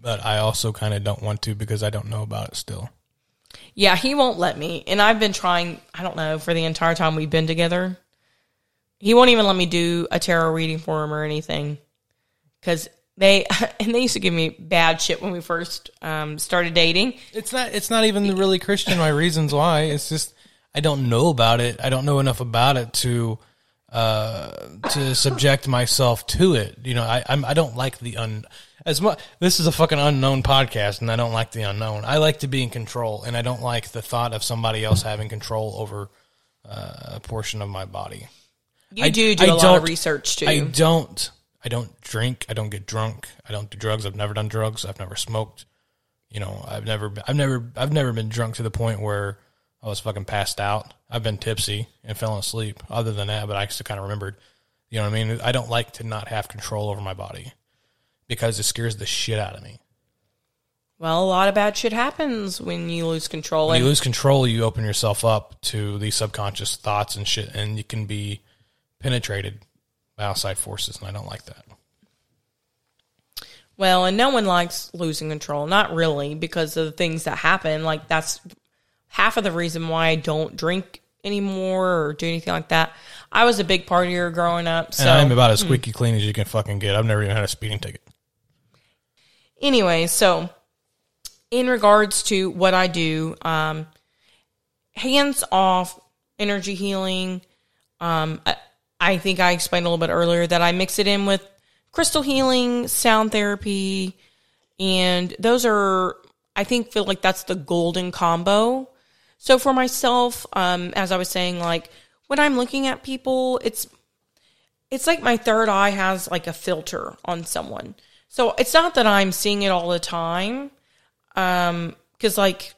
but I also kind of don't want to because I don't know about it still. Yeah, he won't let me. And I've been trying, I don't know, for the entire time we've been together. He won't even let me do a tarot reading for him or anything. Cuz they and they used to give me bad shit when we first um, started dating. It's not. It's not even the really Christian. My reasons why. It's just I don't know about it. I don't know enough about it to uh, to subject myself to it. You know, I I'm, I don't like the un as much. This is a fucking unknown podcast, and I don't like the unknown. I like to be in control, and I don't like the thought of somebody else having control over uh, a portion of my body. You I- do do I a lot of research too. I don't. I don't drink. I don't get drunk. I don't do drugs. I've never done drugs. I've never smoked. You know, I've never, been- I've never, I've never been drunk to the point where I was fucking passed out. I've been tipsy and fell asleep. Other than that, but I still kind of remembered. You know what I mean? I don't like to not have control over my body because it scares the shit out of me. well, a lot of bad shit happens when you lose control. When you lose control, you open yourself up to these subconscious thoughts and shit, and you can be penetrated outside forces, and I don't like that. Well, and no one likes losing control. Not really, because of the things that happen. Like that's half of the reason why I don't drink anymore or do anything like that. I was a big partier growing up. So and I'm about as squeaky clean as you can fucking get. I've never even had a speeding ticket. anyway, so in regards to what I do, um, hands off energy healing. Um, I, think I explained a little bit earlier that I mix it in with crystal healing, sound therapy, and those are, I think, feel like that's the golden combo. So for myself, um, as I was saying, like when I'm looking at people, it's it's like my third eye has like a filter on someone. So it's not that I'm seeing it all the time. Um, cause like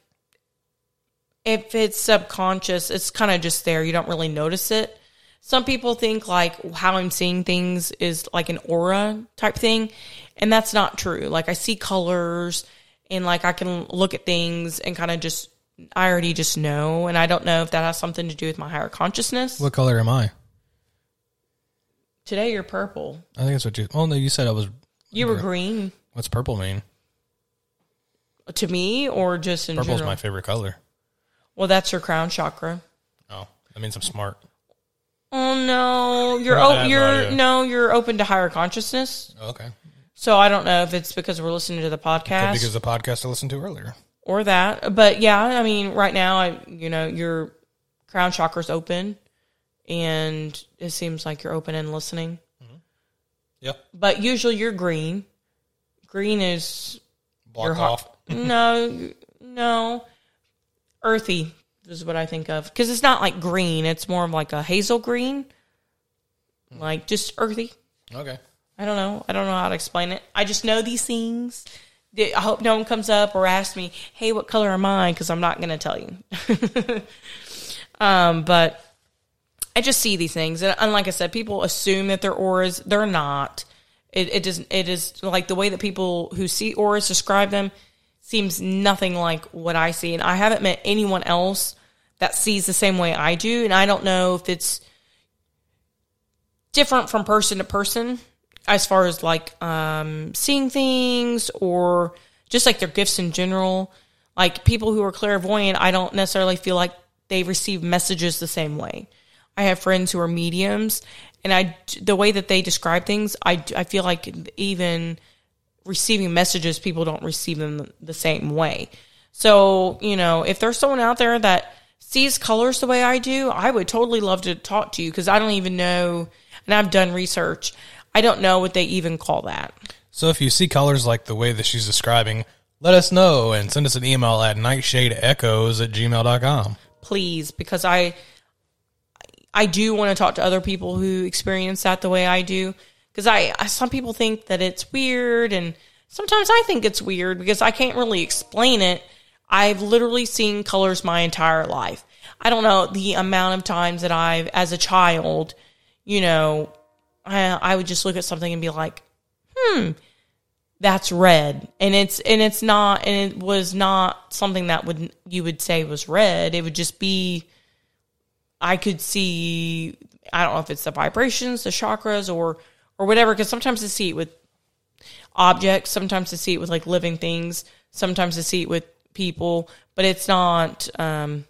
if it's subconscious, it's kind of just there. You don't really notice it. Some people think like how I'm seeing things is like an aura type thing. And that's not true. Like I see colors and like I can look at things and kind of just, I already just know. And I don't know if that has something to do with my higher consciousness. What color am I? Today you're purple. I think that's what you. Oh no, you said I was. You were green What's purple mean? to me or just in Purple's general? my favorite color. Well, that's your crown chakra. Oh, that means I'm smart. Oh no, you're no you're no, you're open to higher consciousness. Oh, okay, So I don't know if it's because we're listening to the podcast because the podcast I listened to earlier. or that, but yeah, I mean, right now, I you know your crown chakra's open, and it seems like you're open and listening. Mm-hmm. Yep, But usually you're green. Green is block your heart. off. no, no, earthy is what I think of because it's not like green; it's more of like a hazel green, like just earthy. Okay, I don't know. I don't know how to explain it. I just know these things. I hope no one comes up or asks me, "Hey, what color am I?" Because I'm not going to tell you. um, but I just see these things, and, and like I said, people assume that they're auras. They're not. It, it does. It is like the way that people who see auras describe them seems nothing like what I see, and I haven't met anyone else that sees the same way I do, and I don't know if it's different from person to person as far as like um, seeing things or just like their gifts in general. Like people who are clairvoyant, I don't necessarily feel like they receive messages the same way. I have friends who are mediums, and I the way that they describe things, I I feel like even receiving messages, people don't receive them the same way. So you know, if there's someone out there that sees colors the way I do, I would totally love to talk to you because I don't even know, and I've done research. I don't know what they even call that. so if you see colors like the way that she's describing, let us know and send us an email at nightshadeechoes at gmail.com. please, because I I do want to talk to other people who experience that the way I do. Because I, I some people think that it's weird, and sometimes I think it's weird because I can't really explain it. I've literally seen colors my entire life. I don't know the amount of times that I've, as a child, you know, I, I would just look at something and be like, hmm, that's red. And it's, and it's not, and it was not something that would, you would say was red. It would just be, I could see, I don't know if it's the vibrations, the chakras, or, or whatever, because sometimes I see it with objects, sometimes I see it with like living things, sometimes I see it with people, but it's not, um,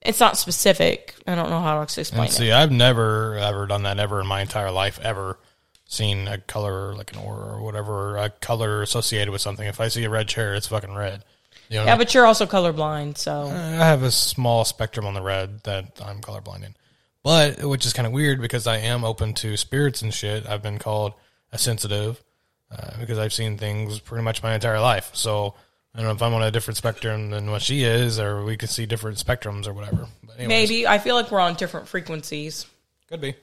it's not specific. I don't know how to explain And see, it. I've never ever done that ever in my entire life ever seen a color like an aura or whatever a color associated with something. If I see a red chair, it's fucking red. You know, Yeah, but you're also colorblind, so I have a small spectrum on the red that I'm colorblind in. But which is kind of weird because I am open to spirits and shit. I've been called a sensitive uh, because I've seen things pretty much my entire life. So I don't know if I'm on a different spectrum than what she is, or we could see different spectrums or whatever. But anyways, maybe I feel like we're on different frequencies. could be.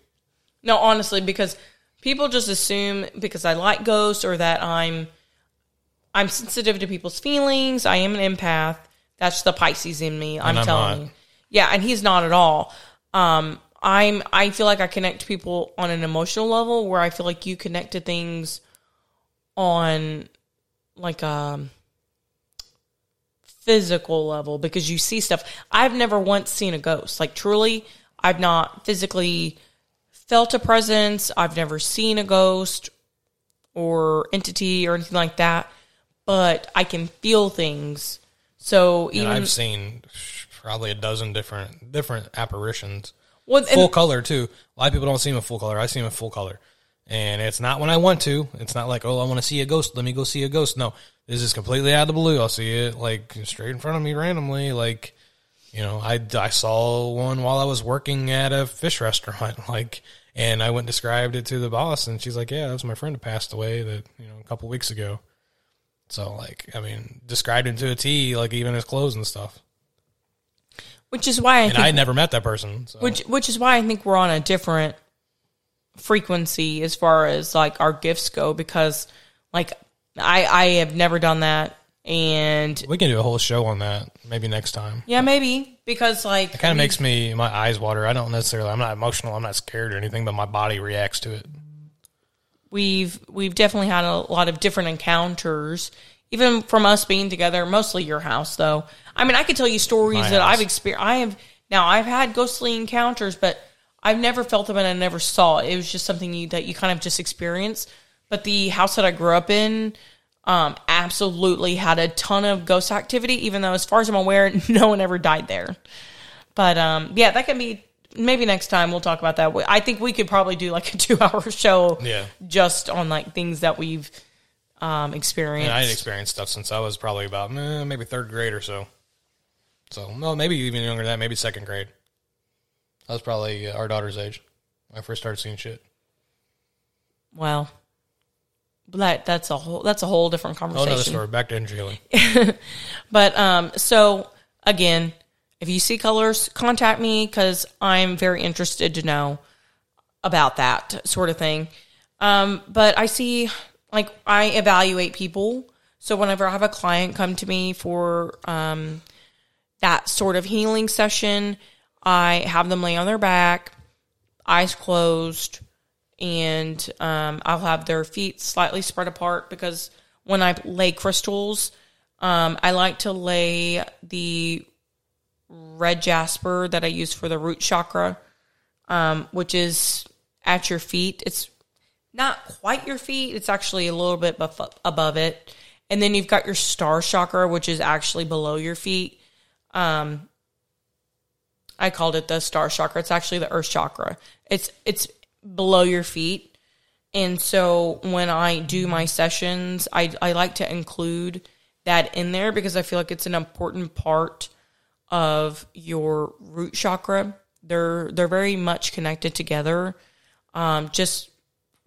No, honestly, because people just assume because I like ghosts or that I'm I'm sensitive to people's feelings. I am an empath. That's the Pisces in me. I'm, I'm telling not. you. Yeah, and he's not at all. Um, I'm I feel like I connect to people on an emotional level where I feel like you connect to things on like a physical level because you see stuff. I've never once seen a ghost. Like truly, I've not physically felt a presence. I've never seen a ghost or entity or anything like that, but I can feel things. So And even I've seen probably a dozen different different apparitions. Well, full color too. A lot of people don't see them in full color. I see them in full color, and it's not when I want to. It's not like oh I want to see a ghost. Let me go see a ghost. No, this is completely out of the blue. I'll see it like straight in front of me randomly. Like you know, I I saw one while I was working at a fish restaurant. Like, and I went and described it to the boss, and she's like, yeah, that was my friend who passed away that you know a couple weeks ago. So like, I mean, described him to a T, like even his clothes and stuff. Which is why I and think I had never met that person. So. which which is why I think we're on a different frequency as far as like our gifts go because like I I have never done that and we can do a whole show on that maybe next time. yeah maybe because like It kind of makes me my eyes water. I don't necessarily. I'm not emotional. I'm not scared or anything, but my body reacts to it. we've we've definitely had a lot of different encounters even from us being together mostly your house though i mean i could tell you stories My that house. i've experienced i have now i've had ghostly encounters but i've never felt them and i never saw it it was just something you, that you kind of just experience but the house that i grew up in um, absolutely had a ton of ghost activity even though as far as i'm aware no one ever died there but um, yeah that can be maybe next time we'll talk about that i think we could probably do like a two hour show Yeah. just on like things that we've um, experienced. And I had experienced stuff since I was probably about eh, maybe third grade or so. So no, maybe even younger than that. Maybe second grade. I was probably uh, our daughter's age when I first started seeing shit. well, that that's a whole that's a whole different conversation. Oh, conversation. another story. Back to energy healing. But um, so again, if you see colors, contact me because I'm very interested to know about that sort of thing. Um, but I see, like, I evaluate people. So whenever I have a client come to me for um, that sort of healing session, I have them lay on their back, eyes closed, and um, I'll have their feet slightly spread apart because when I lay crystals, um, I like to lay the red jasper that I use for the root chakra, um, which is at your feet. It's not quite your feet, it's actually a little bit above it. And then you've got your star chakra, which is actually below your feet. Um, I called it the star chakra. It's actually the earth chakra. It's it's below your feet. And so when I do my sessions, I, I like to include that in there because I feel like it's an important part of your root chakra. They're they're very much connected together, um, just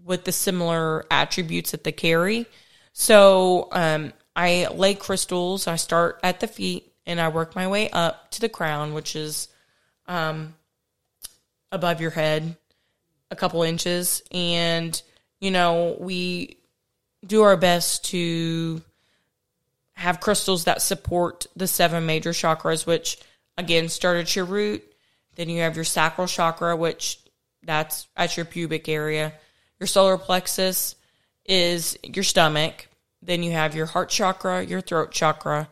with the similar attributes that they carry. So um, I lay crystals. I start at the feet and I work my way up to the crown, which is um, above your head a couple inches. And, you know, we do our best to have crystals that support the seven major chakras, which again start at your root. Then you have your sacral chakra, which that's at your pubic area. Your solar plexus is your stomach. Then you have your heart chakra, your throat chakra,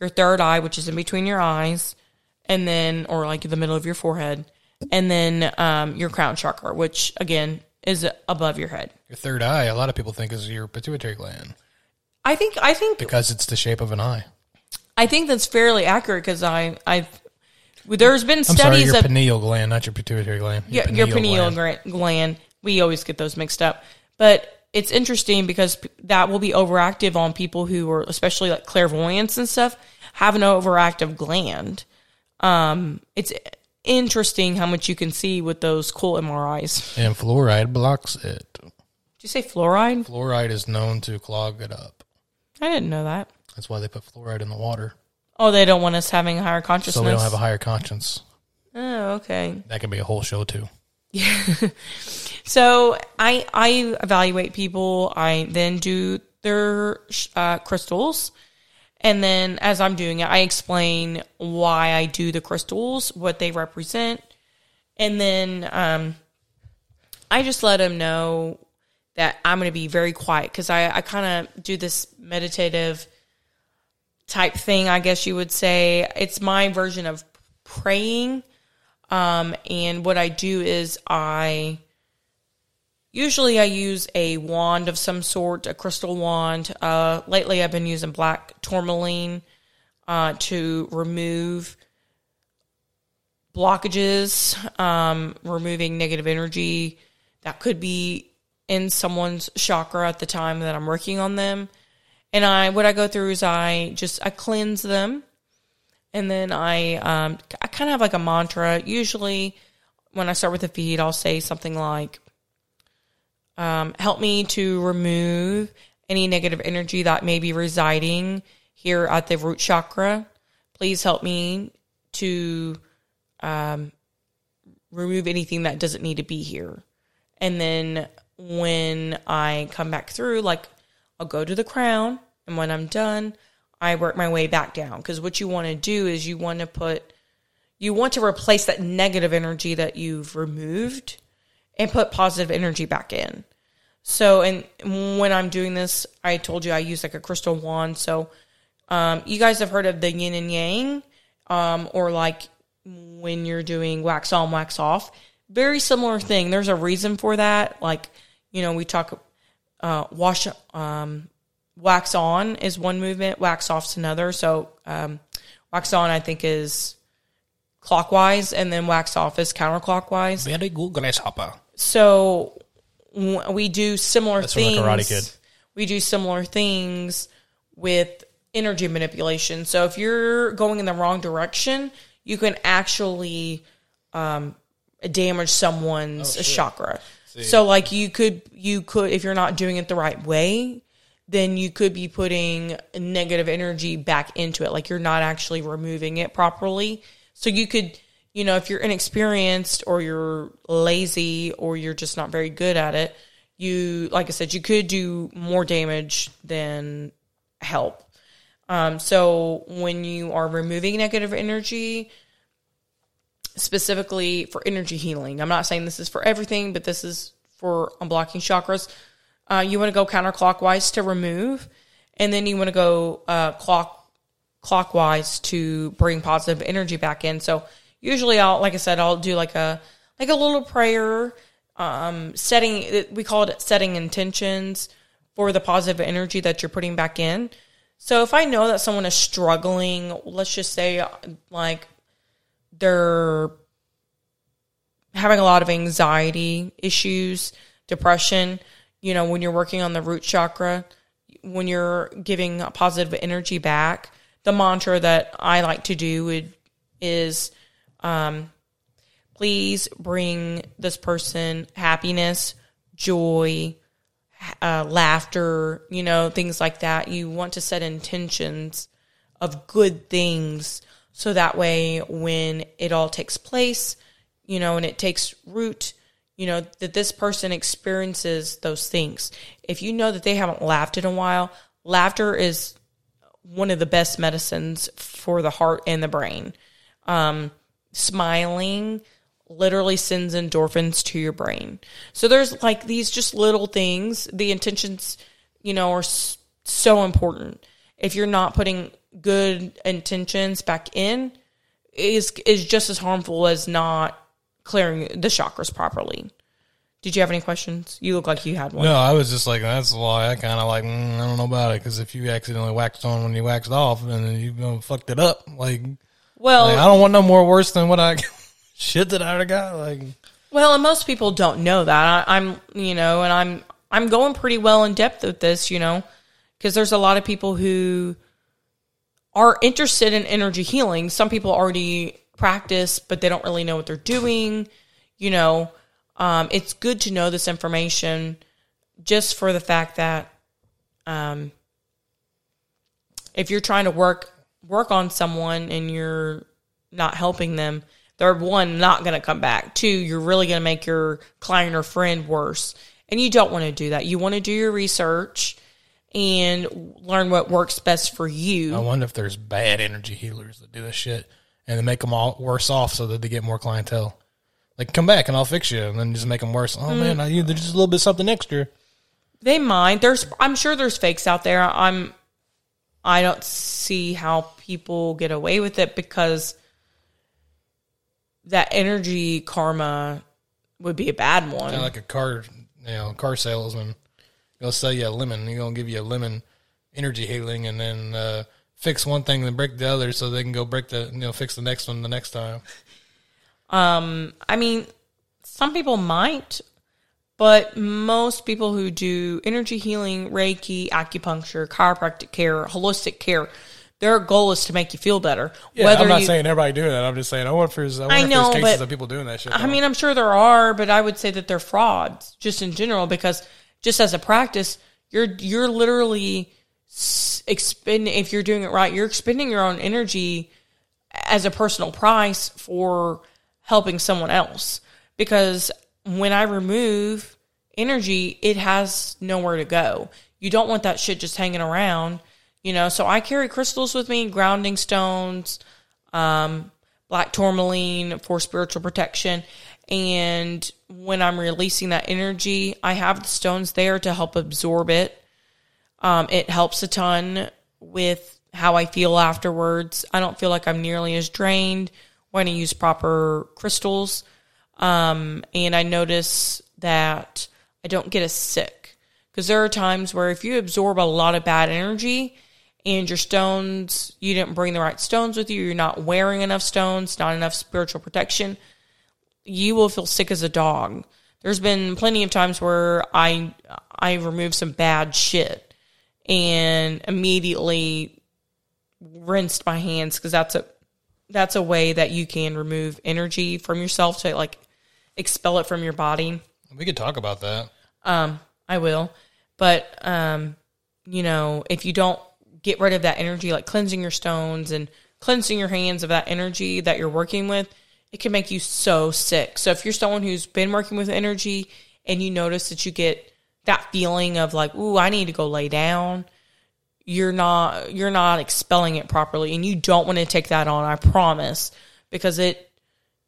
your third eye, which is in between your eyes, and then, or like the middle of your forehead, and then um, your crown chakra, which again is above your head. Your third eye, a lot of people think is your pituitary gland I think, I think, because it's the shape of an eye. I think that's fairly accurate because I, I, there's been I'm sorry, studies your that pineal gland, not your pituitary gland. your, your pineal gland. gland. We always get those mixed up, but it's interesting because that will be overactive on people who are, especially like clairvoyants and stuff, have an overactive gland. Um, it's interesting how much you can see with those cool MRIs. And fluoride blocks it. Did you say fluoride? Fluoride is known to clog it up. I didn't know that. That's why they put fluoride in the water. Oh, they don't want us having a higher consciousness. So we don't have a higher conscience. Oh, okay. That could be a whole show too. So I I evaluate people. I then do their uh, crystals, and then as I'm doing it, I explain why I do the crystals, what they represent, and then um, I just let them know that I'm going to be very quiet because I I kind of do this meditative type thing. I guess you would say it's my version of praying. Um, and what I do is I usually I use a wand of some sort, a crystal wand. Uh, lately, I've been using black tourmaline uh, to remove blockages, um, removing negative energy that could be in someone's chakra at the time that I'm working on them. And I, what I go through is I just I cleanse them, and then I, um, I kind of have like a mantra. Usually, when I start with the feet, I'll say something like, um, help me to remove any negative energy that may be residing here at the root chakra. Please help me to um, remove anything that doesn't need to be here. And then when I come back through, like I'll go to the crown, and when I'm done, I work my way back down. Because what you want to do is you want to put, you want to replace that negative energy that you've removed and put positive energy back in. So, and when I'm doing this, I told you I use like a crystal wand. So, um, you guys have heard of the yin and yang, um, or like when you're doing wax on, wax off. Very similar thing. There's a reason for that. Like, you know, we talk, uh, wash, um, wax on is one movement, wax off's another. So, um, wax on, I think, is clockwise, and then wax off is counterclockwise. Very good, grasshopper. So w- we do similar That's from The things. Karate Kid. We do similar things with energy manipulation. So if you're going in the wrong direction, you can actually um, damage someone's chakra. So like you could you could if you're not doing it the right way, then you could be putting negative energy back into it. Like you're not actually removing it properly. So you could, you know, if you're inexperienced or you're lazy or you're just not very good at it, you, like I said, you could do more damage than help. Um, so when you are removing negative energy, specifically for energy healing, I'm not saying this is for everything, but this is for unblocking chakras. Uh, you want to go counterclockwise to remove, and then you want to go uh, clock clockwise to bring positive energy back in. So usually, I'll like I said, I'll do like a like a little prayer, um, setting. We call it setting intentions for the positive energy that you're putting back in. So if I know that someone is struggling, let's just say like they're having a lot of anxiety issues, depression, you know, when you're working on the root chakra, when you're giving positive energy back, the mantra that I like to do is um, please bring this person happiness, joy, uh, laughter, you know, things like that. You want to set intentions of good things. So that way, when it all takes place, you know, and it takes root, you know, that this person experiences those things. If you know that they haven't laughed in a while, laughter is one of the best medicines for the heart and the brain. Um, smiling literally sends endorphins to your brain. So there's like these just little things. The intentions, you know, are so important. If you're not putting good intentions back in, is is just as harmful as not clearing the chakras properly. Did you have any questions? You look like you had one. No, I was just like, that's why I kind of like, mm, I don't know about it. Because if you accidentally waxed on when you waxed off and then you know, fucked it up, like, Well, like, I don't want no more worse than what I shit that I already got. Like, Well, and most people don't know that. I, I'm, you know, and I'm I'm going pretty well in depth with this, you know, because there's a lot of people who are interested in energy healing. Some people already practice, but they don't really know what they're doing. You know, um, it's good to know this information just for the fact that um, if you're trying to work work on someone and you're not helping them, they're one not going to come back. Two, you're really going to make your client or friend worse, and you don't want to do that. You want to do your research and learn what works best for you. I wonder if there's bad energy healers that do this shit and then make them all worse off so that they get more clientele. Like, come back and I'll fix you, and then just make them worse. Oh Mm. man, I, there's just a little bit something extra. They mind. There's I'm sure there's fakes out there. I'm I don't see how people get away with it because that energy karma would be a bad one. Kinda like a car, you know, car salesman. He'll sell you a lemon. He's gonna give you a lemon energy healing, and then uh, fix one thing, then break the other, so they can go break the, you know, fix the next one the next time. Um, I mean, some people might, but most people who do energy healing, Reiki, acupuncture, chiropractic care, holistic care, their goal is to make you feel better. Yeah, I'm not saying everybody doing that. I'm just saying I wonder if there's, I wonder I if know, there's cases but- of people doing that shit. I mean, I'm sure there are, but I would say that they're frauds just in general because just as a practice, you're you're literally expend if you're doing it right, you're expending your own energy as a personal price for helping someone else because when I remove energy, it has nowhere to go. You don't want that shit just hanging around, you know. So I carry crystals with me, grounding stones, um, black tourmaline for spiritual protection. And when I'm releasing that energy, I have the stones there to help absorb it. Um, it helps a ton with how I feel afterwards. I don't feel like I'm nearly as drained when I use proper crystals. Um, and I notice that I don't get as sick because there are times where if you absorb a lot of bad energy and your stones, you didn't bring the right stones with you, you're not wearing enough stones, not enough spiritual protection, you will feel sick as a dog. There's been plenty of times where I I remove some bad shit and immediately rinsed my hands because that's a that's a way that you can remove energy from yourself to like expel it from your body. we could talk about that. Um, I will. But um, you know, if you don't get rid of that energy, like cleansing your stones and cleansing your hands of that energy that you're working with, it can make you so sick. So if you're someone who's been working with energy and you notice that you get that feeling of like, ooh, I need to go lay down, you're not you're not expelling it properly and you don't want to take that on, I promise, because it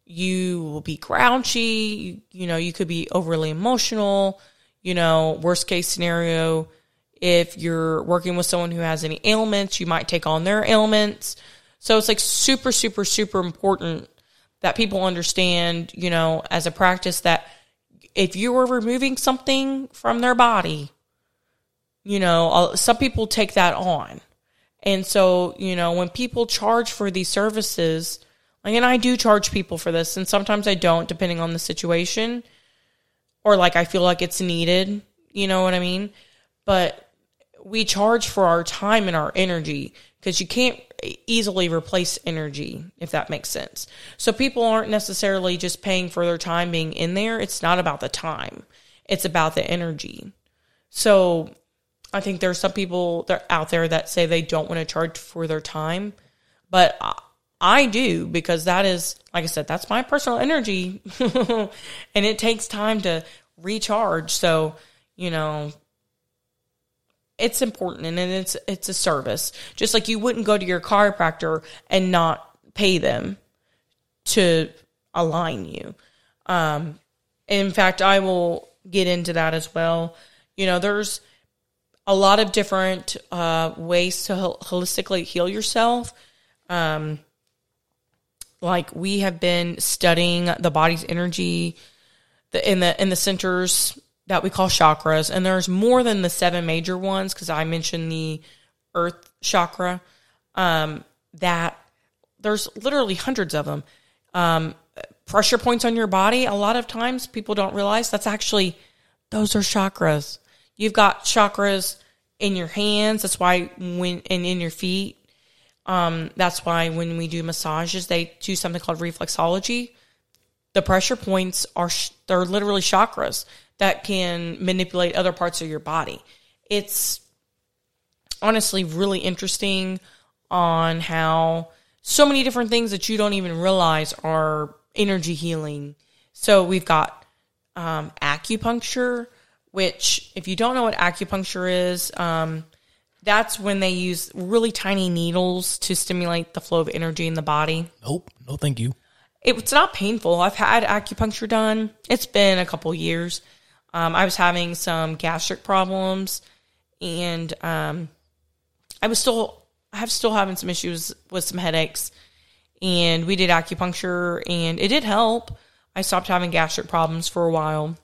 you will be grouchy, you, you know, you could be overly emotional, you know, worst case scenario, if you're working with someone who has any ailments, you might take on their ailments. So it's like super, super, super important that people understand, you know, as a practice that if you were removing something from their body, you know, uh, some people take that on. And so, you know, when people charge for these services, like, and I do charge people for this, and sometimes I don't, depending on the situation, or like I feel like it's needed, you know what I mean? But we charge for our time and our energy because you can't easily replace energy, if that makes sense. So people aren't necessarily just paying for their time being in there. It's not about the time, it's about the energy. So I think there's some people that out there that say they don't want to charge for their time, but I, I do because that is, like I said, that's my personal energy, and it takes time to recharge. So you know, it's important and it's it's a service. Just like you wouldn't go to your chiropractor and not pay them to align you. Um, in fact, I will get into that as well. You know, there's a lot of different uh, ways to hol- holistically heal yourself. Um, like we have been studying the body's energy the, in the in the centers that we call chakras, and there's more than the seven major ones because I mentioned the Earth chakra. Um, that there's literally hundreds of them. Um, pressure points on your body. A lot of times people don't realize that's actually those are chakras. You've got chakras in your hands. That's why when and in your feet. Um, that's why when we do massages, they do something called reflexology. The pressure points are they're literally chakras that can manipulate other parts of your body. It's honestly really interesting on how so many different things that you don't even realize are energy healing. So we've got um, acupuncture, which if you don't know what acupuncture is, um, that's when they use really tiny needles to stimulate the flow of energy in the body. Nope. No, thank you. It's not painful. I've had acupuncture done. It's been a couple years. Um, I was having some gastric problems, and um, I was still, I have still having some issues with some headaches. And we did acupuncture, and it did help. I stopped having gastric problems for a while.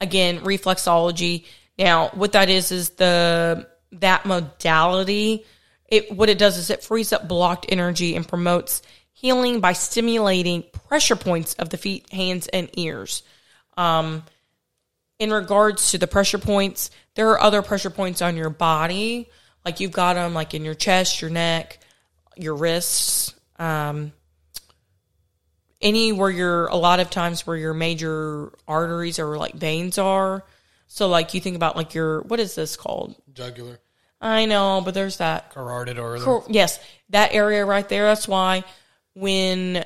Again, reflexology. Now, what that is is the that modality. It what it does is it frees up blocked energy and promotes healing by stimulating pressure points of the feet, hands, and ears. Um, in regards to the pressure points, there are other pressure points on your body. Like you've got them like in your chest, your neck, your wrists, um, any where your a lot of times where your major arteries or like veins are. So like you think about like your what is this called? Jugular. I know, but there's that Carotid or Cor- yes, that area right there. That's why when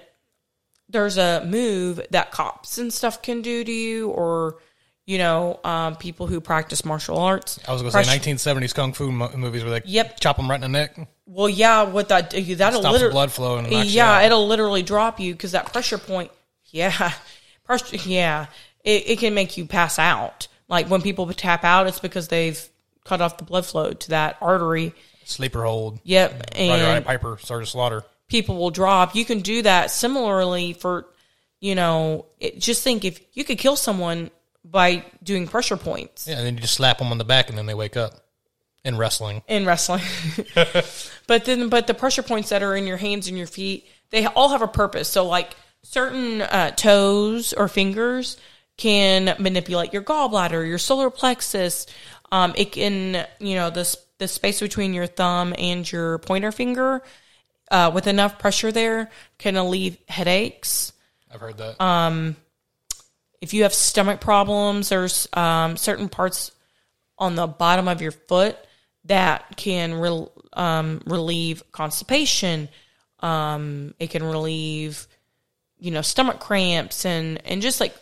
there's a move that cops and stuff can do to you, or you know, um, people who practice martial arts. I was going to say 1970s kung fu mo- movies where they Yep. chop them right in the neck. Well, yeah, what that that'll Stops literally blood flow and yeah, it'll literally drop you because that pressure point. Yeah, pressure. Yeah, it, it can make you pass out. Like when people tap out, it's because they've cut off the blood flow to that artery. Sleeper hold. Yep, and Piper, Sergeant Slaughter. people will drop. You can do that similarly for, you know, it, just think if you could kill someone by doing pressure points. Yeah, and then you just slap them on the back and then they wake up. In wrestling. in wrestling. but then, but the pressure points that are in your hands and your feet, they all have a purpose. So, like certain uh, toes or fingers can manipulate your gallbladder, your solar plexus. Um, it can, you know, this the space between your thumb and your pointer finger, uh, with enough pressure there, can alleviate headaches I've heard that. Um, if you have stomach problems, there's um, certain parts on the bottom of your foot that can rel um, relieve constipation. Um, it can relieve, you know, stomach cramps and and just like,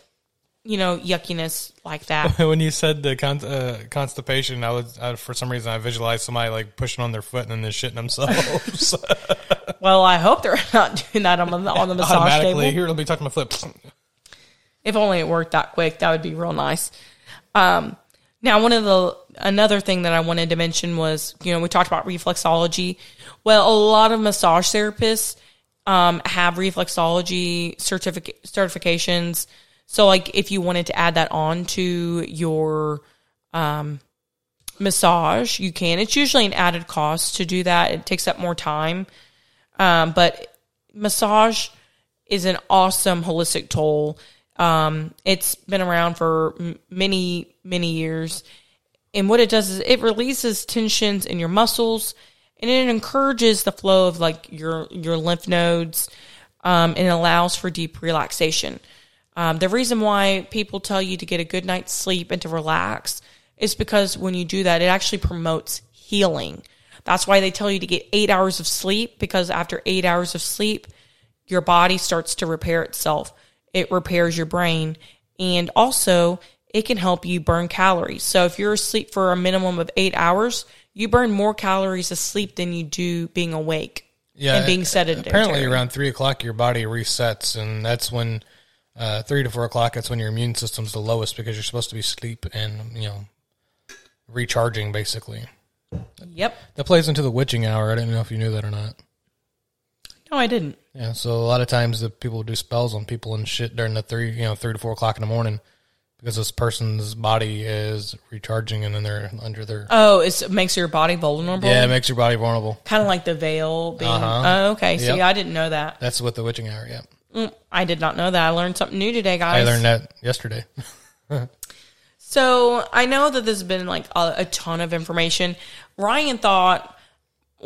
you know, yuckiness like that. when you said the con- uh, constipation, I was I, for some reason I visualized somebody like pushing on their foot and then they're shitting themselves. well, I hope they're not doing that on the on the massage Automatically, table. here let me touch my foot. If only it worked that quick, that would be real nice. Um, now, one of the another thing that I wanted to mention was, you know, we talked about reflexology. Well, a lot of massage therapists um, have reflexology certific- certifications. So, like, if you wanted to add that on to your um, massage, you can. It's usually an added cost to do that. It takes up more time, um, but massage is an awesome holistic tool. Um, it's been around for m- many, many years. And what it does is it releases tensions in your muscles and it encourages the flow of like your, your lymph nodes. Um, and allows for deep relaxation. Um, the reason why people tell you to get a good night's sleep and to relax is because when you do that, it actually promotes healing. That's why they tell you to get eight hours of sleep because after eight hours of sleep, your body starts to repair itself. It repairs your brain. And also, it can help you burn calories. So if you're asleep for a minimum of eight hours, you burn more calories asleep than you do being awake Yeah, and being sedentary. Apparently, around three o'clock, your body resets, and that's when uh, three to four o'clock. That's when your immune system's the lowest because you're supposed to be asleep and you know recharging, basically. Yep. That plays into the witching hour. I didn't know if you knew that or not. No, I didn't. Yeah, so a lot of times the people do spells on people and shit during the three, you know, three to four o'clock in the morning because this person's body is recharging and then they're under their. Oh, it makes your body vulnerable. Yeah, it makes your body vulnerable. kind of like the veil being. Uh-huh. Oh, okay. See, I didn't know that. That's what the witching hour. Yeah, Mm, I did not know that. I learned something new today, guys. I learned that yesterday. So I know that this has been like a, a ton of information. Ryan thought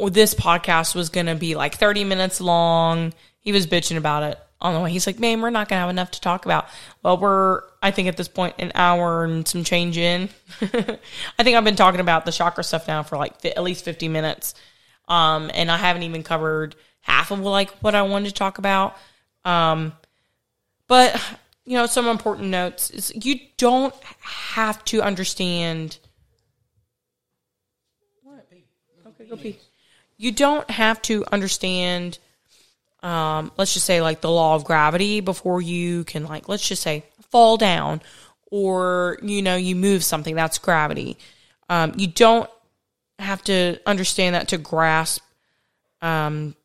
this podcast was going to be like 30 minutes long. He was bitching about it on the way. He's like, man, we're not going to have enough to talk about. Well, we're, I think at this point, an hour and some change in. I think I've been talking about the chakra stuff now for like at least 50 minutes. Um, and I haven't even covered half of like what I wanted to talk about. Um, but you know, some important notes is you don't have to understand. Okay, go pee. You don't have to understand. Um, let's just say like the law of gravity before you can like let's just say fall down or you know you move something that's gravity. Um, you don't have to understand that to grasp um,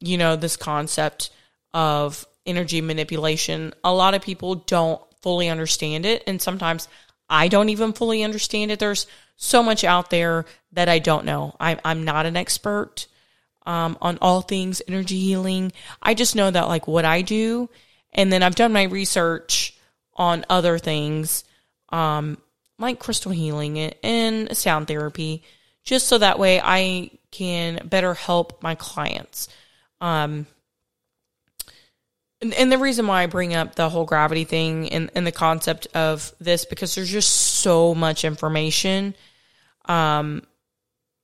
you know, this concept of energy manipulation. A lot of people don't fully understand it. And sometimes I don't even fully understand it. There's so much out there that I don't know. I, I'm not an expert um, on all things energy healing. I just know that, like, what I do, and then I've done my research on other things, um, like crystal healing and sound therapy, just so that way I can better help my clients. Um, and, and the reason why I bring up the whole gravity thing and, and the concept of this because there's just so much information um,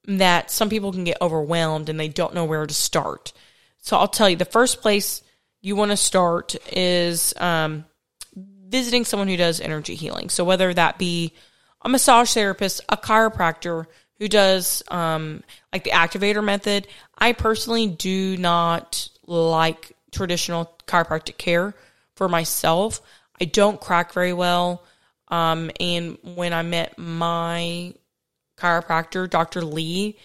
that some people can get overwhelmed and they don't know where to start. So I'll tell you the first place you want to start is um, visiting someone who does energy healing. So whether that be a massage therapist, a chiropractor who does um, like the activator method. I personally do not like traditional chiropractic care for myself. I don't crack very well. Um, and when I met my chiropractor, Dr. Lee,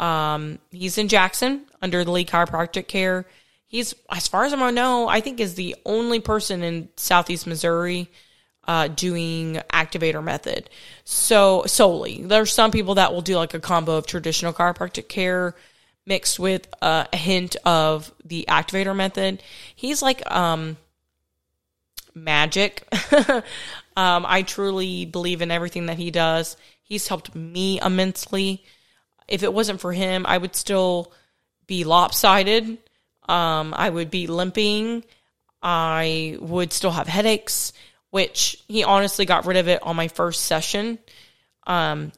um, he's in Jackson under the Lee Chiropractic Care. He's, as far as I know, I think is the only person in Southeast Missouri uh, doing activator method. So solely, there's some people that will do like a combo of traditional chiropractic care mixed with uh, a hint of the activator method. He's like um, magic. um, I truly believe in everything that he does. He's helped me immensely. If it wasn't for him, I would still be lopsided. Um, I would be limping. I would still have headaches, which he honestly got rid of it on my first session. Um,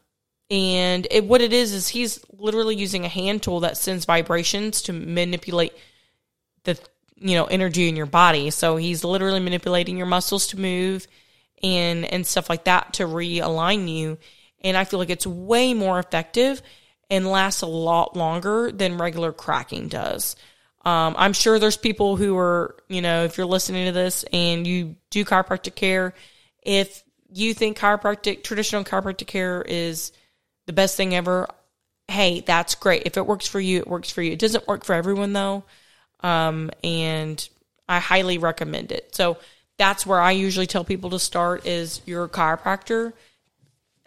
and it, what it is is he's literally using a hand tool that sends vibrations to manipulate the you know energy in your body. So he's literally manipulating your muscles to move and and stuff like that to realign you. And I feel like it's way more effective and lasts a lot longer than regular cracking does. Um, I'm sure there's people who are, you know, if you're listening to this and you do chiropractic care, if you think chiropractic, traditional chiropractic care is the best thing ever, hey, that's great. If it works for you, it works for you. It doesn't work for everyone though. Um, and I highly recommend it. So that's where I usually tell people to start is your chiropractor.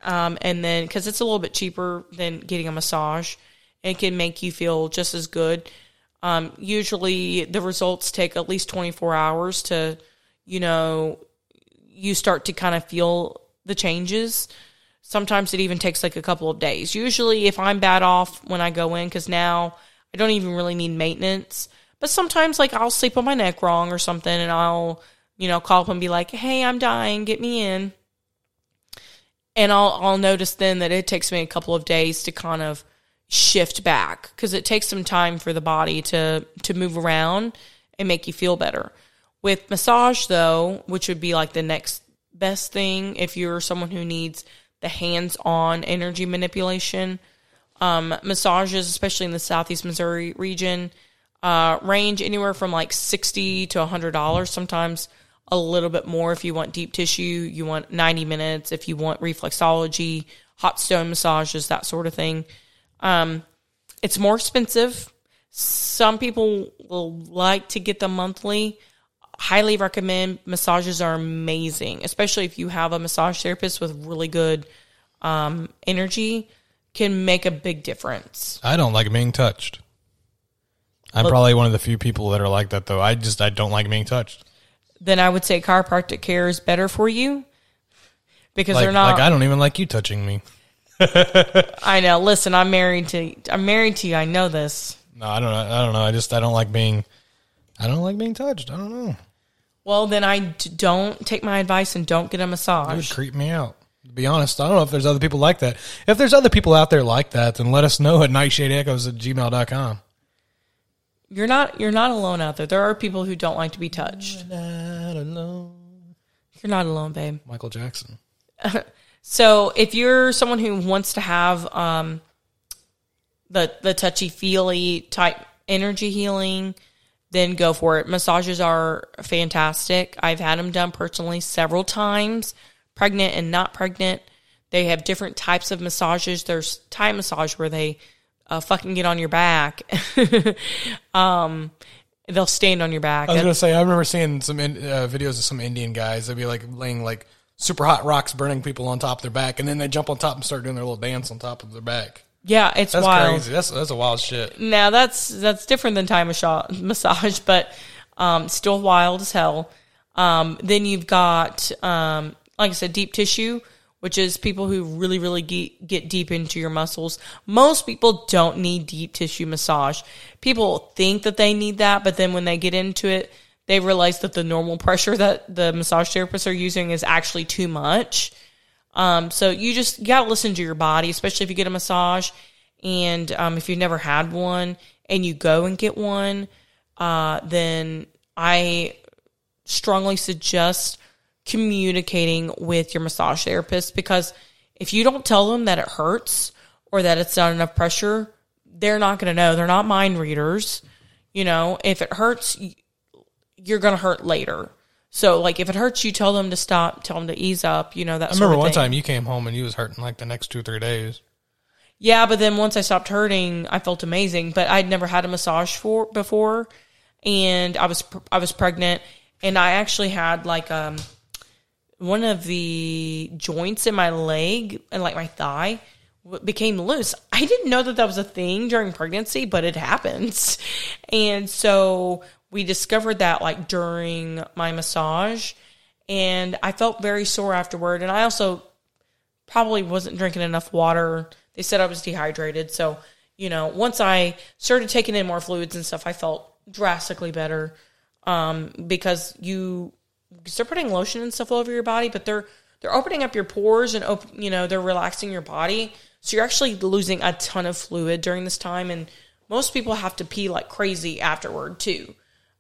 Um, and then because it's a little bit cheaper than getting a massage, it can make you feel just as good. Um, usually the results take at least 24 hours to, you know, you start to kind of feel the changes. Sometimes it even takes like a couple of days. Usually, if I'm bad off when I go in, because now I don't even really need maintenance, but sometimes like I'll sleep on my neck wrong or something and I'll, you know, call up and be like, hey, I'm dying, get me in. and I'll I'll notice then that it takes me a couple of days to kind of shift back because it takes some time for the body to to move around and make you feel better. With massage though, which would be like the next best thing if you're someone who needs the hands-on energy manipulation, um, massages, especially in the southeast Missouri region, uh, range anywhere from like sixty to hundred dollars. Sometimes a little bit more if you want deep tissue. You want ninety minutes if you want reflexology, hot stone massages, that sort of thing. Um, it's more expensive. Some people will like to get them monthly. Highly recommend. Massages are amazing, especially if you have a massage therapist with really good um, energy. Can make a big difference. I don't like being touched. I'm probably one of the few people that are like that, though. I just I don't like being touched. Then I would say chiropractic care is better for you because Like, they're not. like I don't even like you touching me. I know. Listen, I'm married to. I'm married to you. I know this. No, I don't know. I don't know. I just I don't like being. I don't like being touched. I don't know. Well, then I d- don't take my advice and don't get a It would massage. creep me out. To be honest, I don't know if there's other people like that. If there's other people out there like that, then let us know at nightshadeechos at gmail.com. You're not. You're not alone out there. There are people who don't like to be touched. Not alone. You're not alone, babe. Michael Jackson. So if you're someone who wants to have um, the the touchy feely type energy healing, then go for it. Massages are fantastic. I've had them done personally several times, pregnant and not pregnant. They have different types of massages. There's Thai massage where they uh, fucking get on your back. um, they'll stand on your back. I was gonna say I remember seeing some in, uh, videos of some Indian guys. They'd be like laying like super hot rocks, burning people on top of their back, and then they jump on top and start doing their little dance on top of their back. Yeah, it's wild. That's wild. crazy. That's that's a wild shit. Now that's that's different than Thai massa- massage, but um, still wild as hell. Um, then you've got, um, like I said, deep tissue, which is people who really, really get deep into your muscles. Most people don't need deep tissue massage. People think that they need that, but then when they get into it, they realize that the normal pressure that the massage therapists are using is actually too much. Um, so you just you gotta listen to your body, especially if you get a massage, and um, if you've never had one and you go and get one, uh, then I strongly suggest communicating with your massage therapist because if you don't tell them that it hurts or that it's not enough pressure, they're not going to know. They're not mind readers. You know, if it hurts, you're going to hurt later. So, like, if it hurts, you tell them to stop, tell them to ease up. You know that. I remember one thing. time you came home and you was hurting like the next two three days. Yeah, but then once I stopped hurting, I felt amazing. But I'd never had a massage for before, and I was I was pregnant, and I actually had like um one of the joints in my leg and like my thigh became loose. I didn't know that that was a thing during pregnancy, but it happens. And so we discovered that like during my massage, and I felt very sore afterward. And I also probably wasn't drinking enough water. They said I was dehydrated. So, you know, once I started taking in more fluids and stuff, I felt drastically better. Um, because you they're putting lotion and stuff all over your body, but they're they're opening up your pores and op- you know they're relaxing your body, so you're actually losing a ton of fluid during this time. And most people have to pee like crazy afterward too.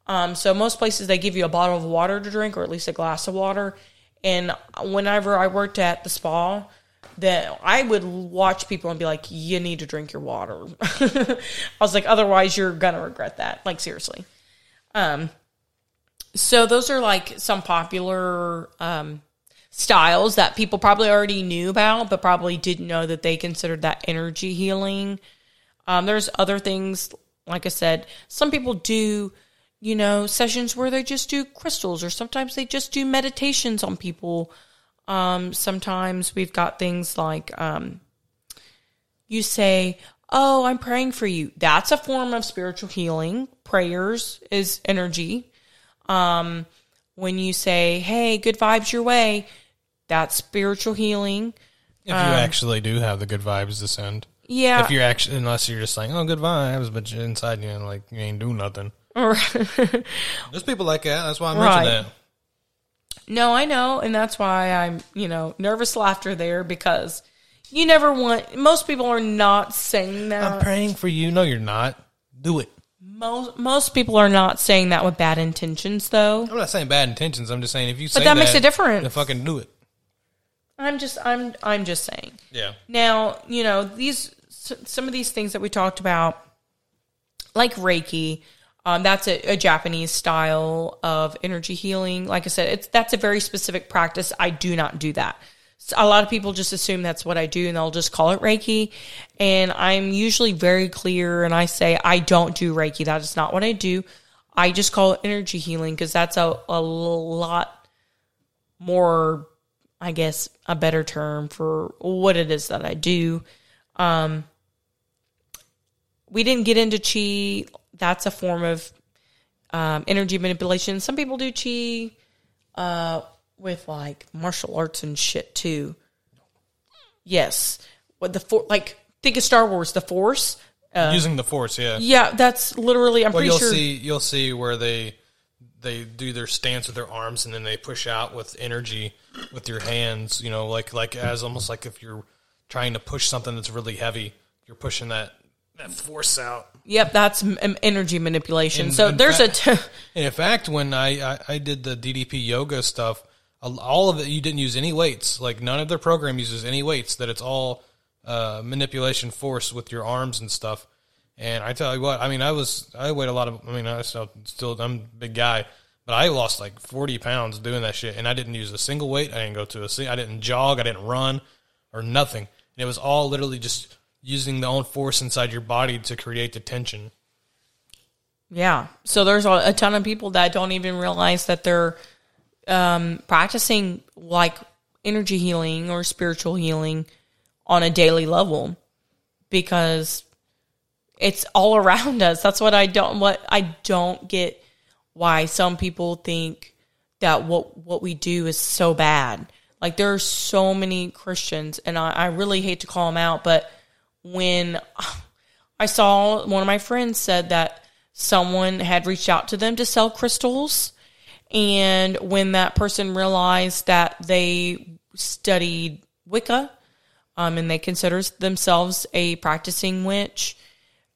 Um, so most places they give you a bottle of water to drink, or at least a glass of water. And whenever I worked at the spa, that I would watch people and be like, "You need to drink your water." I was like, "Otherwise, you're gonna regret that." Like seriously. Um, so those are like some popular um, styles that people probably already knew about, but probably didn't know that they considered that energy healing. Um, there's other things, like I said, some people do, you know, sessions where they just do crystals, or sometimes they just do meditations on people. Um, sometimes we've got things like um, you say, Oh, I'm praying for you. That's a form of spiritual healing. Prayers is energy. Um, when you say, Hey, good vibes your way, that's spiritual healing. If you actually do have the good vibes to send. Yeah. If you're actually, unless you're just saying, oh, good vibes, but you're inside you, like, you ain't doing nothing. There's people like that. That's why I Right. mentioned that. No, I know, and that's why I'm, you know, nervous laughter there because you never want. Most people are not saying that. I'm praying for you. No, you're not. Do it. most most people are not saying that with bad intentions, though. I'm not saying bad intentions. I'm just saying if you say But that makes a difference. then fucking do it. I'm just, I'm, I'm just saying. Yeah. Now, you know, these some of these things that we talked about, like Reiki, um, that's a, a Japanese style of energy healing. Like I said, it's that's a very specific practice. I do not do that. So a lot of people just assume that's what I do, and they'll just call it Reiki. And I'm usually very clear, and I say I don't do Reiki. That is not what I do. I just call it energy healing because that's a, a lot more I guess a better term for what it is that I do. Um, we didn't get into chi. That's a form of um, energy manipulation. Some people do chi uh, with like martial arts and shit too. Yes, what the for like think of Star Wars, the Force. Uh, Using the force, yeah. yeah, that's literally. I'm Well, pretty you'll sure. see. You'll see where they they do their stance with their arms, and then they push out with energy with your hands. You know, like like as almost like if you're trying to push something that's really heavy, you're pushing that that force out. Yep, that's m- energy manipulation. In- so in there's a. fact- T- in fact, when I, I, I did the DDP yoga stuff, all of it, you didn't use any weights. Like none of their program uses any weights. That it's all uh, manipulation force with your arms and stuff. And I tell you what, I mean, I was I weighed a lot of. I mean, I still, still I'm a big guy, but I lost like 40 pounds doing that shit, and I didn't use a single weight. I didn't go to a. I didn't jog. I didn't run, or nothing. And it was all literally just using the own force inside your body to create the tension. Yeah. So there's a, a ton of people that don't even realize that they're um, practicing like energy healing or spiritual healing on a daily level because it's all around us. That's what I don't what I don't get why some people think that what what we do is so bad. Like there are so many Christians, and I, I really hate to call them out, but when I saw one of my friends said that someone had reached out to them to sell crystals. And when that person realized that they studied Wicca, um, and they consider themselves a practicing witch,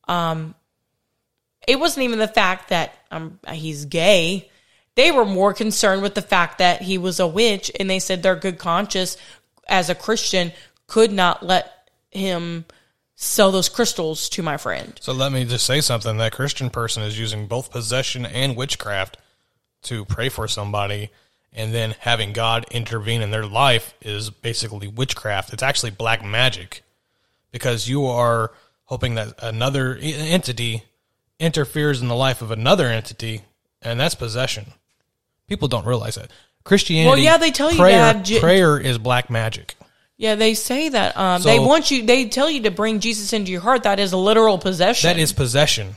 um, it wasn't even the fact that um, he's gay. They were more concerned with the fact that he was a witch, and they said their good conscience as a Christian could not let him sell those crystals to my friend. So let me just say something. That Christian person is using both possession and witchcraft to pray for somebody, and then having God intervene in their life is basically witchcraft. It's actually black magic because you are hoping that another entity interferes in the life of another entity, and that's possession. People don't realize that. Christianity. Well, yeah, they tell you prayer, that. Prayer is black magic. Yeah, they say that. Um, they want you. They tell you to bring Jesus into your heart. That is a literal possession. That is possession.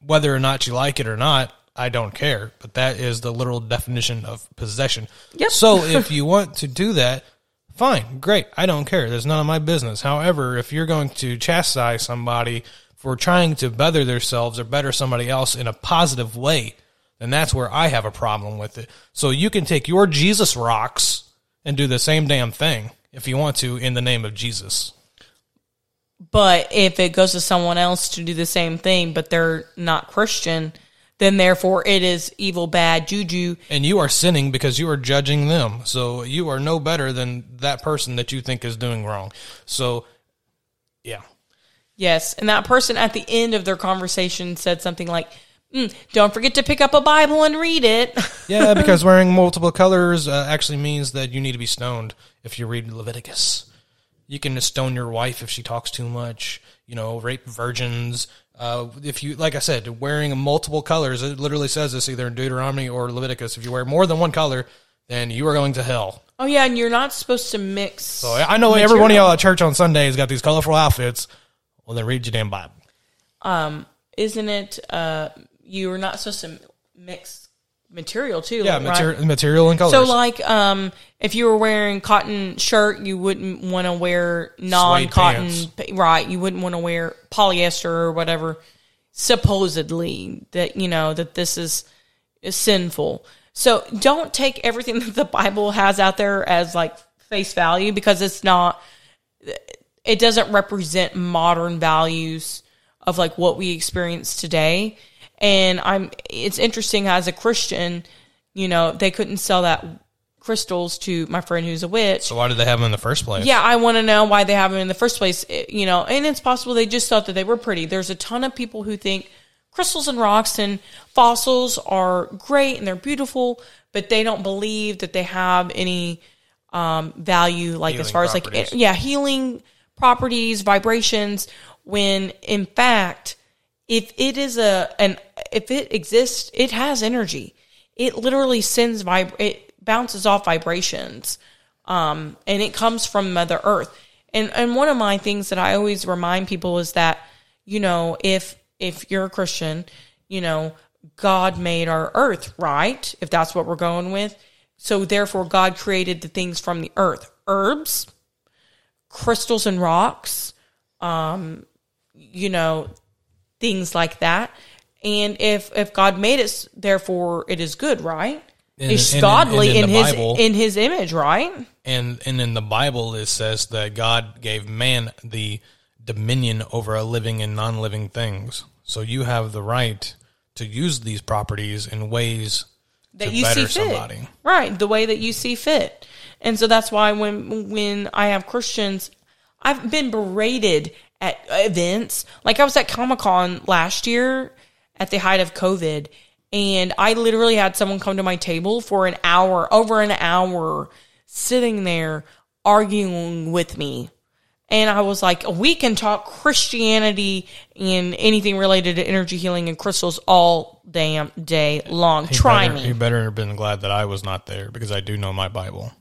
Whether or not you like it or not, I don't care. But that is the literal definition of possession. Yep. So if you want to do that, fine, great. I don't care. There's none of my business. However, if you're going to chastise somebody for trying to better themselves or better somebody else in a positive way, then that's where I have a problem with it. So you can take your Jesus rocks and do the same damn thing if you want to in the name of Jesus. But if it goes to someone else to do the same thing, but they're not Christian, then therefore it is evil, bad juju. and you are sinning because you are judging them. So you are no better than that person that you think is doing wrong. So, yeah. Yes, and that person at the end of their conversation said something like, "Mm, "Don't forget to pick up a Bible and read it." Yeah, because wearing multiple colors uh, actually means that you need to be stoned if you read Leviticus. You can stone your wife if she talks too much, you know, rape virgins. Uh, if you, like I said, wearing multiple colors, it literally says this either in Deuteronomy or Leviticus. If you wear more than one color, then you are going to hell. oh yeah, and you're not supposed to mix. So I know every one of y'all at church on Sunday has got these colorful outfits. Well, then read your damn Bible. Um, isn't it? Uh, you are not supposed to mix material too. Yeah, right? material, material and colors. So, like, um, if you were wearing cotton shirt, you wouldn't want to wear non-cotton, right? You wouldn't want to wear polyester or whatever. Supposedly, that you know that this is, is sinful. So don't take everything that the Bible has out there as like face value because it's not it doesn't represent modern values of like what we experience today. And I'm it's interesting as a Christian, you know, they couldn't sell that crystals to my friend who's a witch. So why did they have them in the first place? Yeah, I want to know why they have them in the first place. It- you know, and it's possible they just thought that they were pretty. There's a ton of people who think crystals and rocks and fossils are great and they're beautiful, but they don't believe that they have any um, value, like as Healing far as like yeah, healing properties, vibrations. When in fact, if it is a an if it exists, it has energy. It literally sends vib it bounces off vibrations, um, and it comes from Mother Earth. And and one of my things that I always remind people is that you know if if you're a Christian, you know God made our earth, right? If that's what we're going with. So therefore, God created the things from the earth, herbs, crystals and rocks, um, you know, things like that. And if if God made it, therefore it is good, right? And- it's and godly and in in, his Bible- in his image, right? And and in the Bible it says that God gave man the dominion over a living and non-living things. So you have the right to use these properties in ways that you see fit. somebody. Right, the way that you see fit. And so that's why when when I have Christians, I've been berated at events. Like I was at Comic Con last year at the height of COVID, and I literally had someone come to my table for an hour, over an hour, sitting there arguing with me. And I was like, we can talk Christianity and anything related to energy healing and crystals all damn day long. Try better, me. You better have been glad that I was not there because I do know my Bible.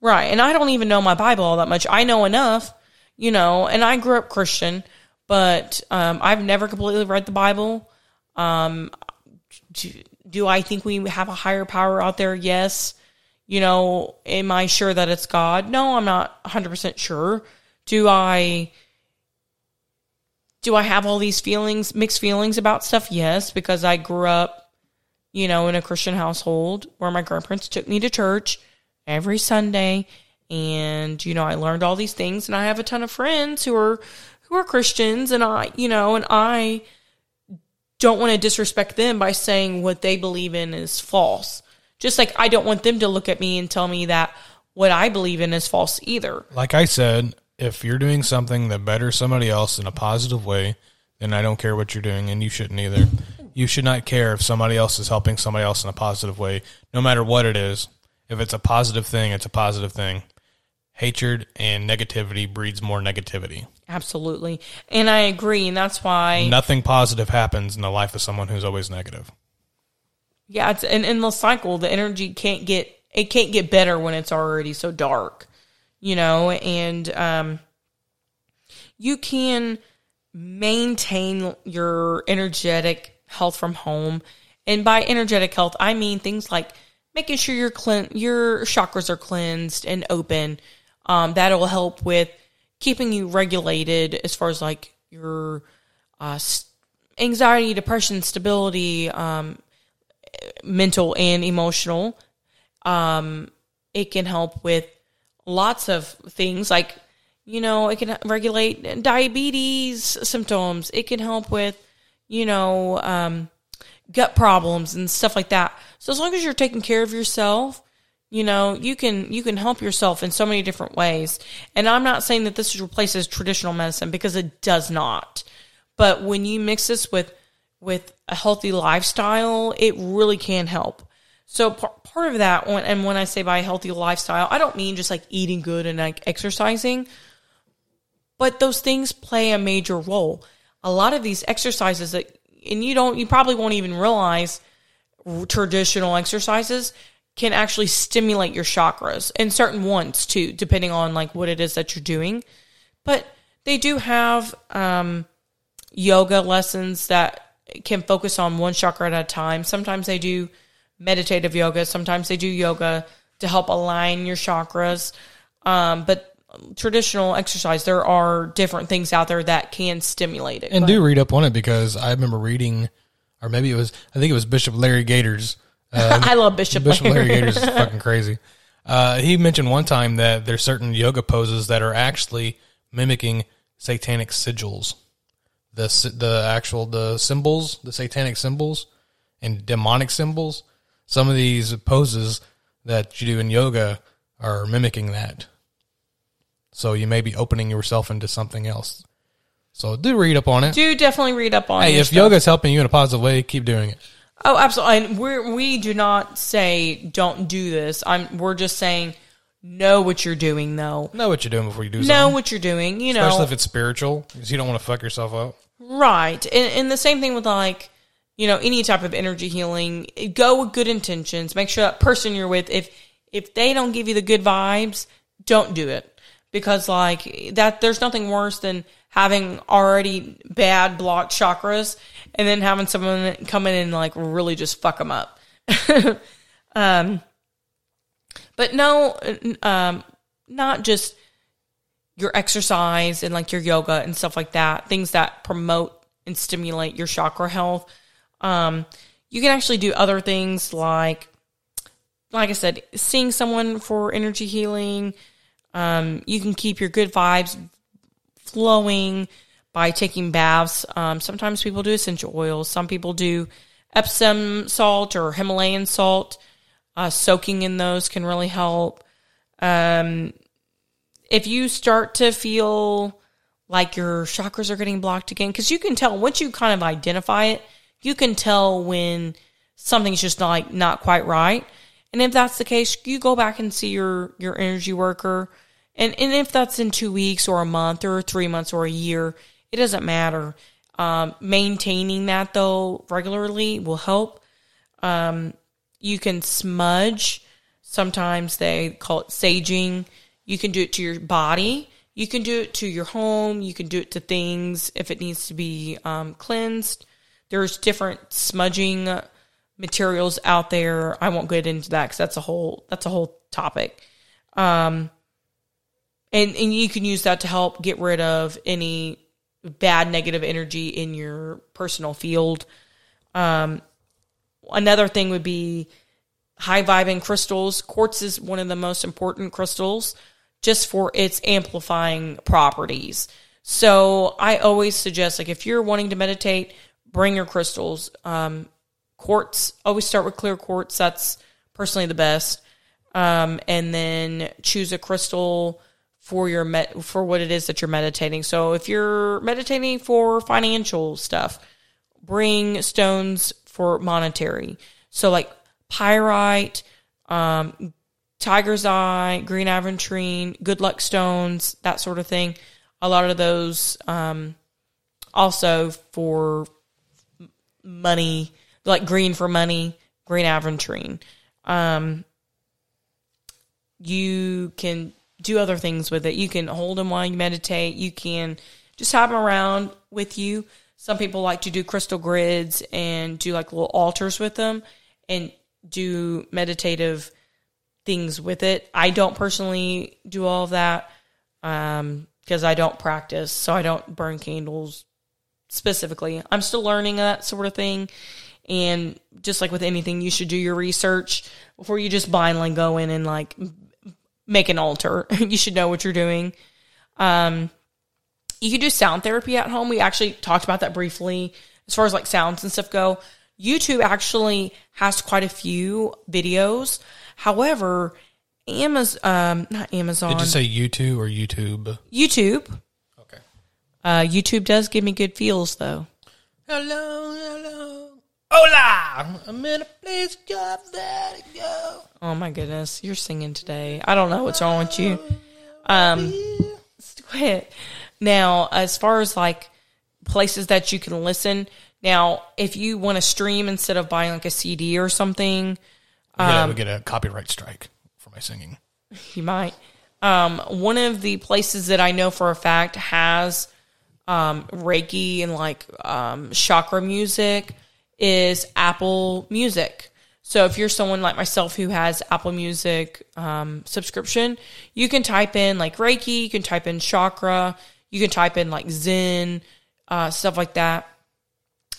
Right. And I don't even know my Bible all that much. I know enough, you know, and I grew up Christian, but um, I've never completely read the Bible. Um, do, do I think we have a higher power out there? Yes. You know, am I sure that it's God? No, I'm not 100% sure. Do I do I have all these feelings, mixed feelings about stuff? Yes, because I grew up, you know, in a Christian household where my grandparents took me to church every Sunday and you know, I learned all these things and I have a ton of friends who are who are Christians and I, you know, and I don't want to disrespect them by saying what they believe in is false. Just like I don't want them to look at me and tell me that what I believe in is false either. Like I said, if you're doing something that betters somebody else in a positive way, then I don't care what you're doing, and you shouldn't either. You should not care if somebody else is helping somebody else in a positive way, no matter what it is. If it's a positive thing, it's a positive thing. Hatred and negativity breeds more negativity. Absolutely. And I agree. And that's why, Nothing positive happens in the life of someone who's always negative. yeah, it's an endless cycle. The energy can't get, it can't get better when it's already so dark, you know, and, um, you can maintain your energetic health from home. And by energetic health, I mean things like making sure your clean, your chakras are cleansed and open. Um, that'll help with keeping you regulated as far as like your uh, anxiety, depression, stability, um, mental and emotional. Um, it can help with lots of things like, you know, it can regulate diabetes symptoms. It can help with, you know, um, gut problems and stuff like that. So as long as you're taking care of yourself, you know, you can you can help yourself in so many different ways. And I'm not saying that this replaces traditional medicine because it does not. But when you mix this with with a healthy lifestyle, it really can help. So par- part of that, when, and when I say by healthy lifestyle, I don't mean just like eating good and like exercising, but those things play a major role. A lot of these exercises that, and you don't, you probably won't even realize traditional exercises can actually stimulate your chakras and certain ones too, depending on like what it is that you're doing. But they do have um, yoga lessons that can focus on one chakra at a time. Sometimes they do meditative yoga. Sometimes they do yoga to help align your chakras. Um, but traditional exercise, there are different things out there that can stimulate it. And Go do read up on it because I remember reading, or maybe it was, I think it was Bishop Larry Gaiters I love Bishop, Bishop Larry Larry. Gaiters is fucking crazy. Uh, he mentioned one time that there's certain yoga poses that are actually mimicking satanic sigils, the the actual the symbols, the satanic symbols, and demonic symbols. Some of these poses that you do in yoga are mimicking that. So you may be opening yourself into something else. So do read up on it. Do definitely read up on hey, if yoga's helping you in a positive way, keep doing it. Oh, absolutely. And we we do not say don't do this. I'm we're just saying know what you're doing though. Know what you're doing before you do Know something. what you're doing. You know, Especially if it's spiritual, because you don't want to fuck yourself up. Right. And, and the same thing with like, you know, any type of energy healing, go with good intentions. Make sure that person you're with, if, if they don't give you the good vibes, don't do it. Because like that, there's nothing worse than having already bad blocked chakras and then having someone come in and like really just fuck them up. um, but no, um, not just your exercise and like your yoga and stuff like that, things that promote and stimulate your chakra health. Um, you can actually do other things like, like I said, seeing someone for energy healing. Um, you can keep your good vibes flowing by taking baths. Um, sometimes people do essential oils. Some people do Epsom salt or Himalayan salt. Uh, soaking in those can really help. Um, if you start to feel like your chakras are getting blocked again, because you can tell once you kind of identify it, you can tell when something's just not like not quite right. And if that's the case, you go back and see your your energy worker. And and if that's in two weeks or a month or three months or a year, it doesn't matter. Um, maintaining that though regularly will help. Um, you can smudge. Sometimes they call it saging. You can do it to your body. You can do it to your home. You can do it to things if it needs to be um, cleansed. There's different smudging materials out there. I won't get into that because that's a whole that's a whole topic. Um, and and you can use that to help get rid of any bad negative energy in your personal field. Um, another thing would be high vibing crystals. Quartz is one of the most important crystals just for its amplifying properties. So I always suggest, like, if you're wanting to meditate, bring your crystals. Um, quartz, always start with clear quartz. That's personally the best. Um, and then choose a crystal for your met for what it is that you're meditating. So if you're meditating for financial stuff, bring stones for monetary. So like pyrite, um, tiger's eye, green aventurine, good luck stones, that sort of thing. A lot of those um, also for money, like green for money, green aventurine. Um, you can do other things with it. You can hold them while you meditate. You can just have them around with you. Some people like to do crystal grids and do like little altars with them and do meditative things with it. I don't personally do all of that um, because I don't practice, so I don't burn candles specifically. I'm still learning that sort of thing. And just like with anything, you should do your research before you just blindly go in and like make an altar. you should know what you're doing. Um, you can do sound therapy at home. We actually talked about that briefly as far as like sounds and stuff go. YouTube actually has quite a few videos. However, Amazon, um, not Amazon, Did you say YouTube or YouTube? YouTube. Okay. Uh, YouTube does give me good feels though. Hello, hello. Hola! I'm in a place job that go. Oh my goodness, you're singing today. I don't know what's wrong with you. Um, quit. Now, as far as like places that you can listen, now if you want to stream instead of buying like a CD or something, Yeah, Um, we get a copyright strike for my singing. you might. Um, one of the places that I know for a fact has um, Reiki and like um, chakra music is Apple Music. So if you're someone like myself who has Apple Music um, subscription, you can type in like Reiki, you can type in chakra, you can type in like Zen, uh, stuff like that.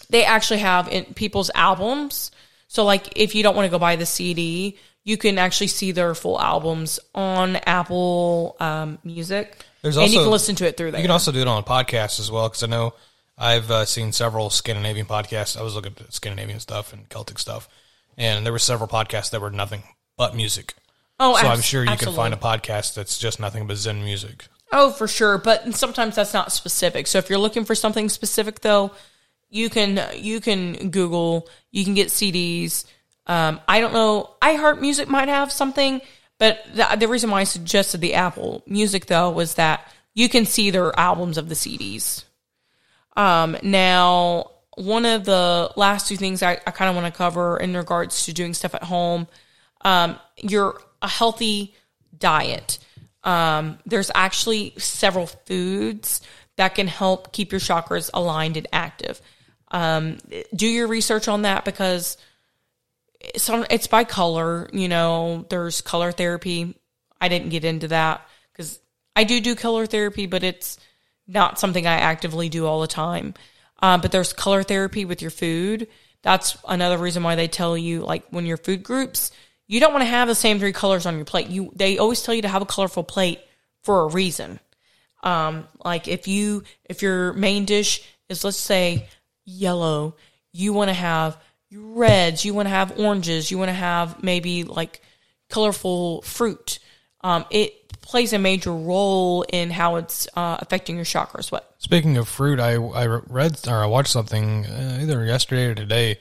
They actually have in people's albums. So like if you don't want to go buy the CD, you can actually see their full albums on Apple um, Music. There's and you can listen to it through there. You can also do it on podcasts as well because I know I've uh, seen several Scandinavian podcasts. I was looking at Scandinavian stuff and Celtic stuff, and there were several podcasts that were nothing but music. oh, so I'm sure you absolutely. can find a podcast that's just nothing but Zen music. Oh, for sure. But sometimes that's not specific. So if you're looking for something specific, though, you can you can Google. You can get CDs. Um, I don't know. iHeart Music might have something, but the, the reason why I suggested the Apple Music though was that you can see their albums of the CDs. Um, now, one of the last two things I, I kind of want to cover in regards to doing stuff at home, um, your a healthy diet. Um, there's actually several foods that can help keep your chakras aligned and active. Um, do your research on that because it's, it's by color. You know, there's color therapy. I didn't get into that because I do do color therapy, but it's not something I actively do all the time. Um, but there's color therapy with your food. That's another reason why they tell you, like, when your food groups, you don't want to have the same three colors on your plate. You they always tell you to have a colorful plate for a reason. Um, like if you if your main dish is let's say yellow, you want to have reds, you want to have oranges, you want to have maybe like colorful fruit. Um, it plays a major role in how it's uh, affecting your chakras. What? Speaking of fruit, I I read or I watched something uh, either yesterday or today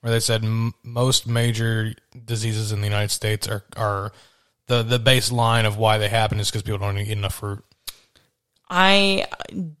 where they said m- most major diseases in the United States are are the the baseline of why they happen is because people don't eat enough fruit. I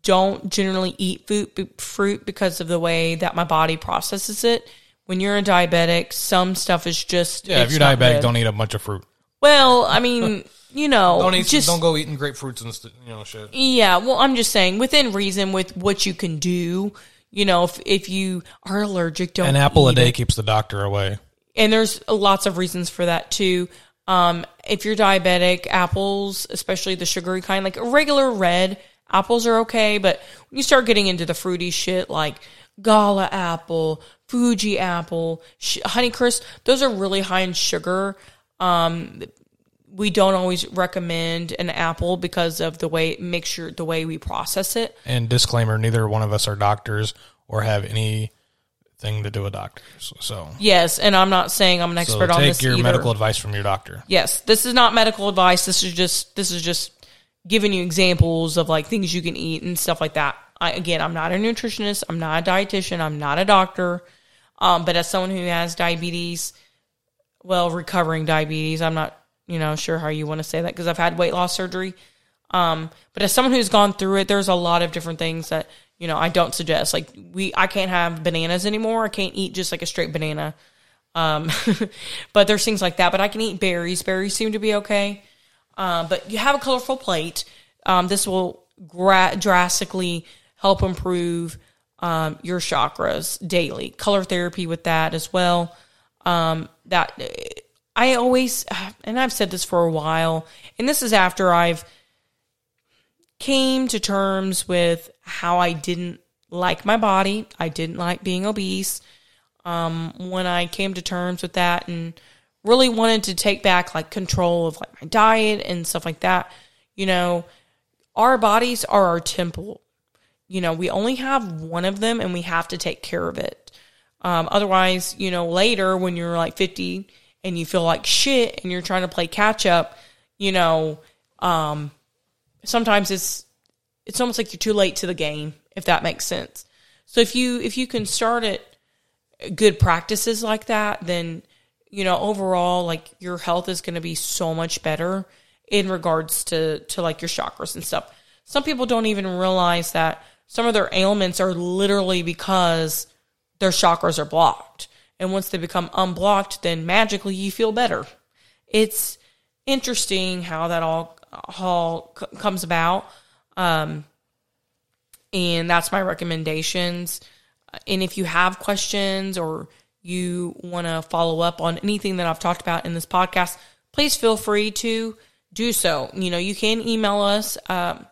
don't generally eat fruit fruit because of the way that my body processes it. When you're a diabetic, some stuff is just Yeah, if you're diabetic, good. don't eat a bunch of fruit. Well, I mean, you know, Don't eat. just don't go eating grapefruits and st- you know shit. Yeah, well, I'm just saying within reason with what you can do. You know, if if you are allergic, don't An apple a day it. keeps the doctor away. and there's lots of reasons for that too. Um, if you're diabetic, apples, especially the sugary kind, like regular red apples are okay, but when you start getting into the fruity shit like Gala apple, Fuji apple, sh- Honeycrisp, those are really high in sugar. Um, we don't always recommend an apple because of the way mixture, the way we process it. And disclaimer: neither one of us are doctors or have anything to do with doctors. So, Yes, and I'm not saying I'm an so expert on this. take your either. medical advice from your doctor. yes this is not medical advice this is just this is just giving you examples of like things you can eat and stuff like that I, again i'm not a nutritionist i'm not a dietitian i'm not a doctor um, but as someone who has diabetes well recovering diabetes i'm not you know sure how you want to say that because i've had weight loss surgery um, but as someone who's gone through it there's a lot of different things that you know i don't suggest like we i can't have bananas anymore i can't eat just like a straight banana um, but there's things like that. But I can eat berries. Berries seem to be okay. Uh, but you have a colorful plate. Um, this will gra- drastically help improve um, your chakras daily. Color therapy with that as well. Um, that I always, and I've said this for a while, and this is after I've came to terms with how I didn't like my body. I didn't like being obese um, when I came to terms with that and really wanted to take back like control of like my diet and stuff like that. You know, our bodies are our temple. You know, we only have one of them and we have to take care of it. Um, otherwise, you know, later when you're like 50 and you feel like shit and you're trying to play catch up, you know, um, sometimes it's it's almost like you're too late to the game if that makes sense. So if you if you can start it good practices like that, then you know overall like your health is going to be so much better in regards to to like your chakras and stuff. Some people don't even realize that some of their ailments are literally because their chakras are blocked. And once they become unblocked, then magically you feel better. It's interesting how that all all comes about. Um, and that's my recommendations. And if you have questions or you want to follow up on anything that I've talked about in this podcast, please feel free to do so. You know, you can email us um,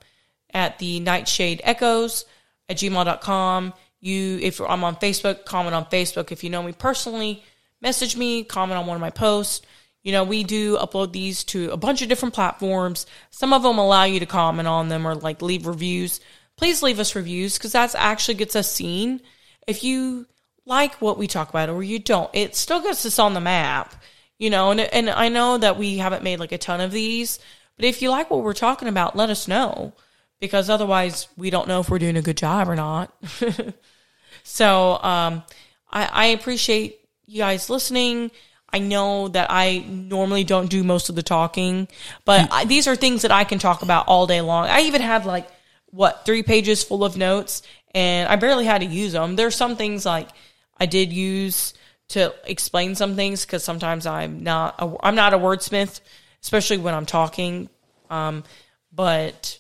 at the nightshadeechos at gmail.com. You, if I'm on Facebook, comment on Facebook. If you know me personally, message me, comment on one of my posts. You know, we do upload these to a bunch of different platforms. Some of them allow you to comment on them or like leave reviews. Please leave us reviews because that actually gets us seen. If you like what we talk about or you don't, it still gets us on the map. You know, and and I know that we haven't made like a ton of these, but if you like what we're talking about, let us know because otherwise we don't know if we're doing a good job or not. so um, I, I appreciate you guys listening. I know that I normally don't do most of the talking, but I, these are things that I can talk about all day long. I even had like what three pages full of notes, and I barely had to use them. There's some things like I did use to explain some things because sometimes I'm not a, I'm not a wordsmith, especially when I'm talking. Um, but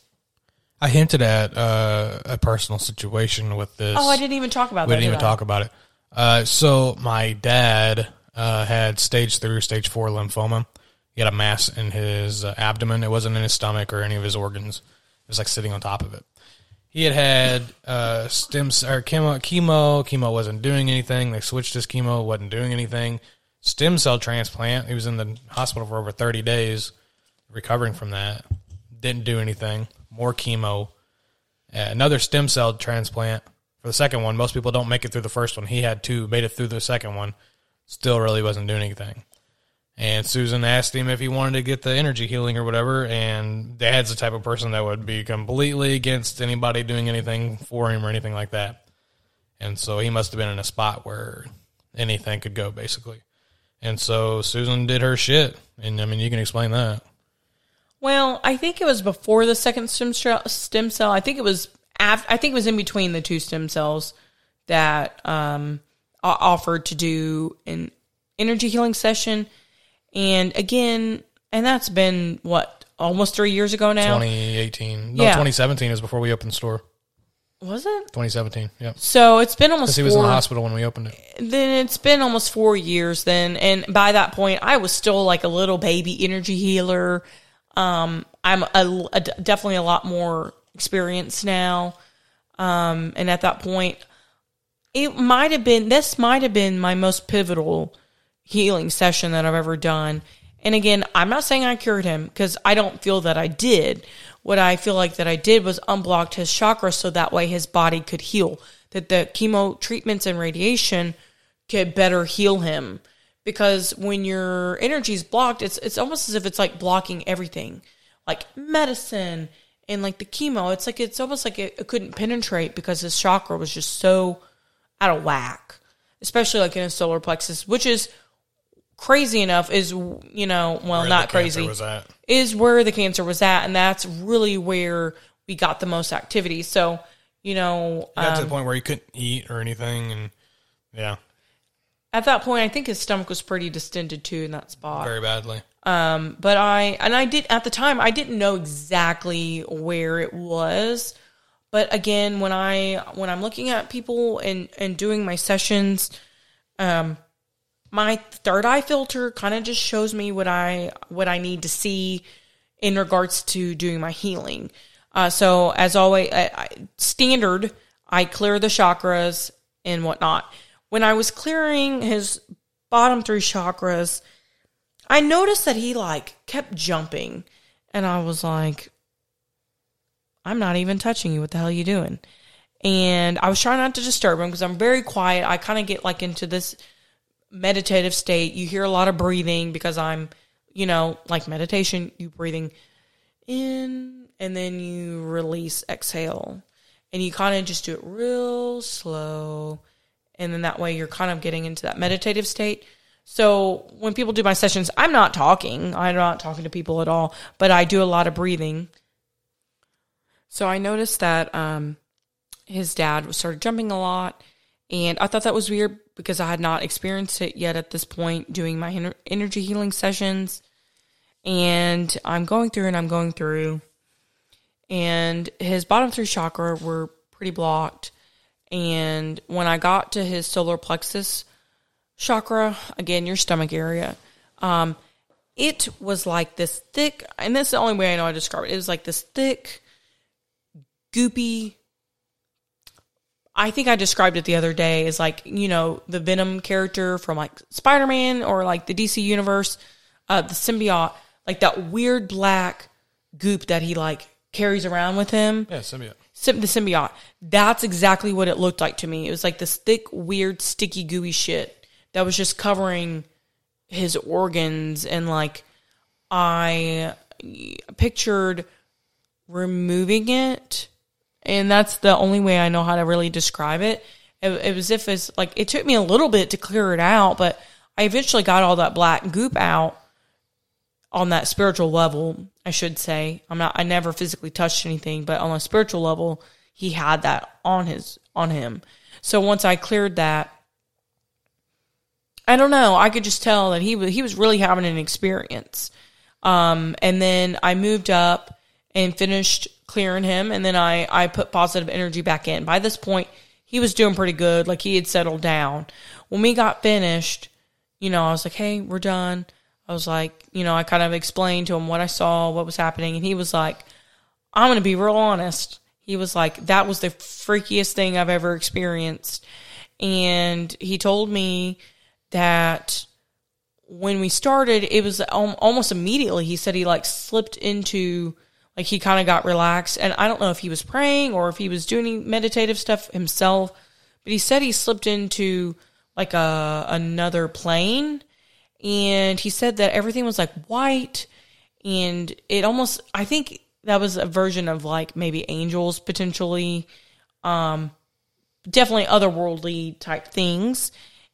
I hinted at uh, a personal situation with this. oh, I didn't even talk about we that. We didn't even did I? talk about it. Uh, so my dad uh, had stage three stage four lymphoma. He had a mass in his uh, abdomen. It wasn't in his stomach or any of his organs. It was like sitting on top of it. He had had uh, stem or chemo. Chemo. Chemo wasn't doing anything. They switched his chemo. wasn't doing anything. Stem cell transplant. He was in the hospital for over thirty days, recovering from that. Didn't do anything. More chemo. Uh, another stem cell transplant for the second one. Most people don't make it through the first one. He had two, made it through the second one. Still really wasn't doing anything. And Susan asked him if he wanted to get the energy healing or whatever. And Dad's the type of person that would be completely against anybody doing anything for him or anything like that. And so he must have been in a spot where anything could go, basically. And so Susan did her shit. And I mean, you can explain that. Well, I think it was before the second stem cell. Stem cell. I think it was. Af- I think it was in between the two stem cells that um, offered to do an energy healing session. And again, and that's been what almost three years ago now. 2018. No, Yeah. 2017 is before we opened the store. Was it? 2017. Yeah. So it's been almost. Because he was in the hospital when we opened it. then it's been almost four years then and by that point i was still like a little baby energy healer um i'm a, a- definitely a lot more experienced now. Um and at that point it might have been this might have been my most pivotal healing session that i've ever done. And again i'm not saying i cured him because i don't feel that i did. What i feel like that i did was unblocked his chakra so that way his body could heal that the chemo treatments and radiation could better heal him because when your energy is blocked it's it's almost as if it's like blocking everything like medicine and like the chemo. It's like it's almost like it, it couldn't penetrate because his chakra was just so out of whack especially like in his solar plexus which is crazy enough is you know well Where not crazy is where the cancer was at and that's really where we got the most activity. So you know He got to um, the point where he couldn't eat or anything, and yeah, at that point i think his stomach was pretty distended too in that spot very badly. Um, but I and I did at the time I didn't know exactly where it was. But again, when I when I'm looking at people and and doing my sessions, um, my third eye filter kind of just shows me what I what I need to see in regards to doing my healing. Uh, so as always, I, I, standard, I clear the chakras and whatnot. When I was clearing his bottom three chakras, I noticed that he like kept jumping, and I was like, "I'm not even touching you. What the hell are you doing?" And I was trying not to disturb him because I'm very quiet. I kind of get like into this meditative state. You hear a lot of breathing because I'm, you know, like meditation. You breathing in and then you release, exhale, and you kind of just do it real slow, and then that way you're kind of getting into that meditative state. So when people do my sessions, I'm not talking. I'm not talking to people at all, but I do a lot of breathing. So I noticed that um, his dad started jumping a lot, and I thought that was weird because I had not experienced it yet at this point doing my energy healing sessions. And I'm going through and I'm going through, and his bottom three chakra were pretty blocked. And when I got to his solar plexus, chakra, again, your stomach area. Um, it was like this thick, and that's the only way I know I describe it. It was like this thick, goopy. I think I described it the other day as like, you know, the Venom character from like Spider Man or like the DC universe, uh, the symbiote, like that weird black goop that he like carries around with him. Yeah, symbiote. The symbiote. That's exactly what it looked like to me. It was like this thick, weird, sticky, gooey shit that was just covering his organs. And like, I pictured removing it. And that's the only way I know how to really describe it. It, it was if it's like, it took me a little bit to clear it out, but I eventually got all that black goop out on that spiritual level, I should say. I'm not I never physically touched anything, but on a spiritual level, he had that on his on him. So once I cleared that, I don't know, I could just tell that he was he was really having an experience. Um and then I moved up and finished clearing him and then I I put positive energy back in. By this point, he was doing pretty good, like he had settled down. When we got finished, you know, I was like, "Hey, we're done." I was like, you know, I kind of explained to him what I saw, what was happening, and he was like, I'm going to be real honest. He was like, that was the freakiest thing I've ever experienced. And he told me that when we started, it was almost immediately. He said he like slipped into, like he kind of got relaxed. And I don't know if he was praying or if he was doing meditative stuff himself, but he said he slipped into like a another plane and he said that everything was like white. And it almost i think that was a version of like maybe angels potentially um definitely otherworldly type things.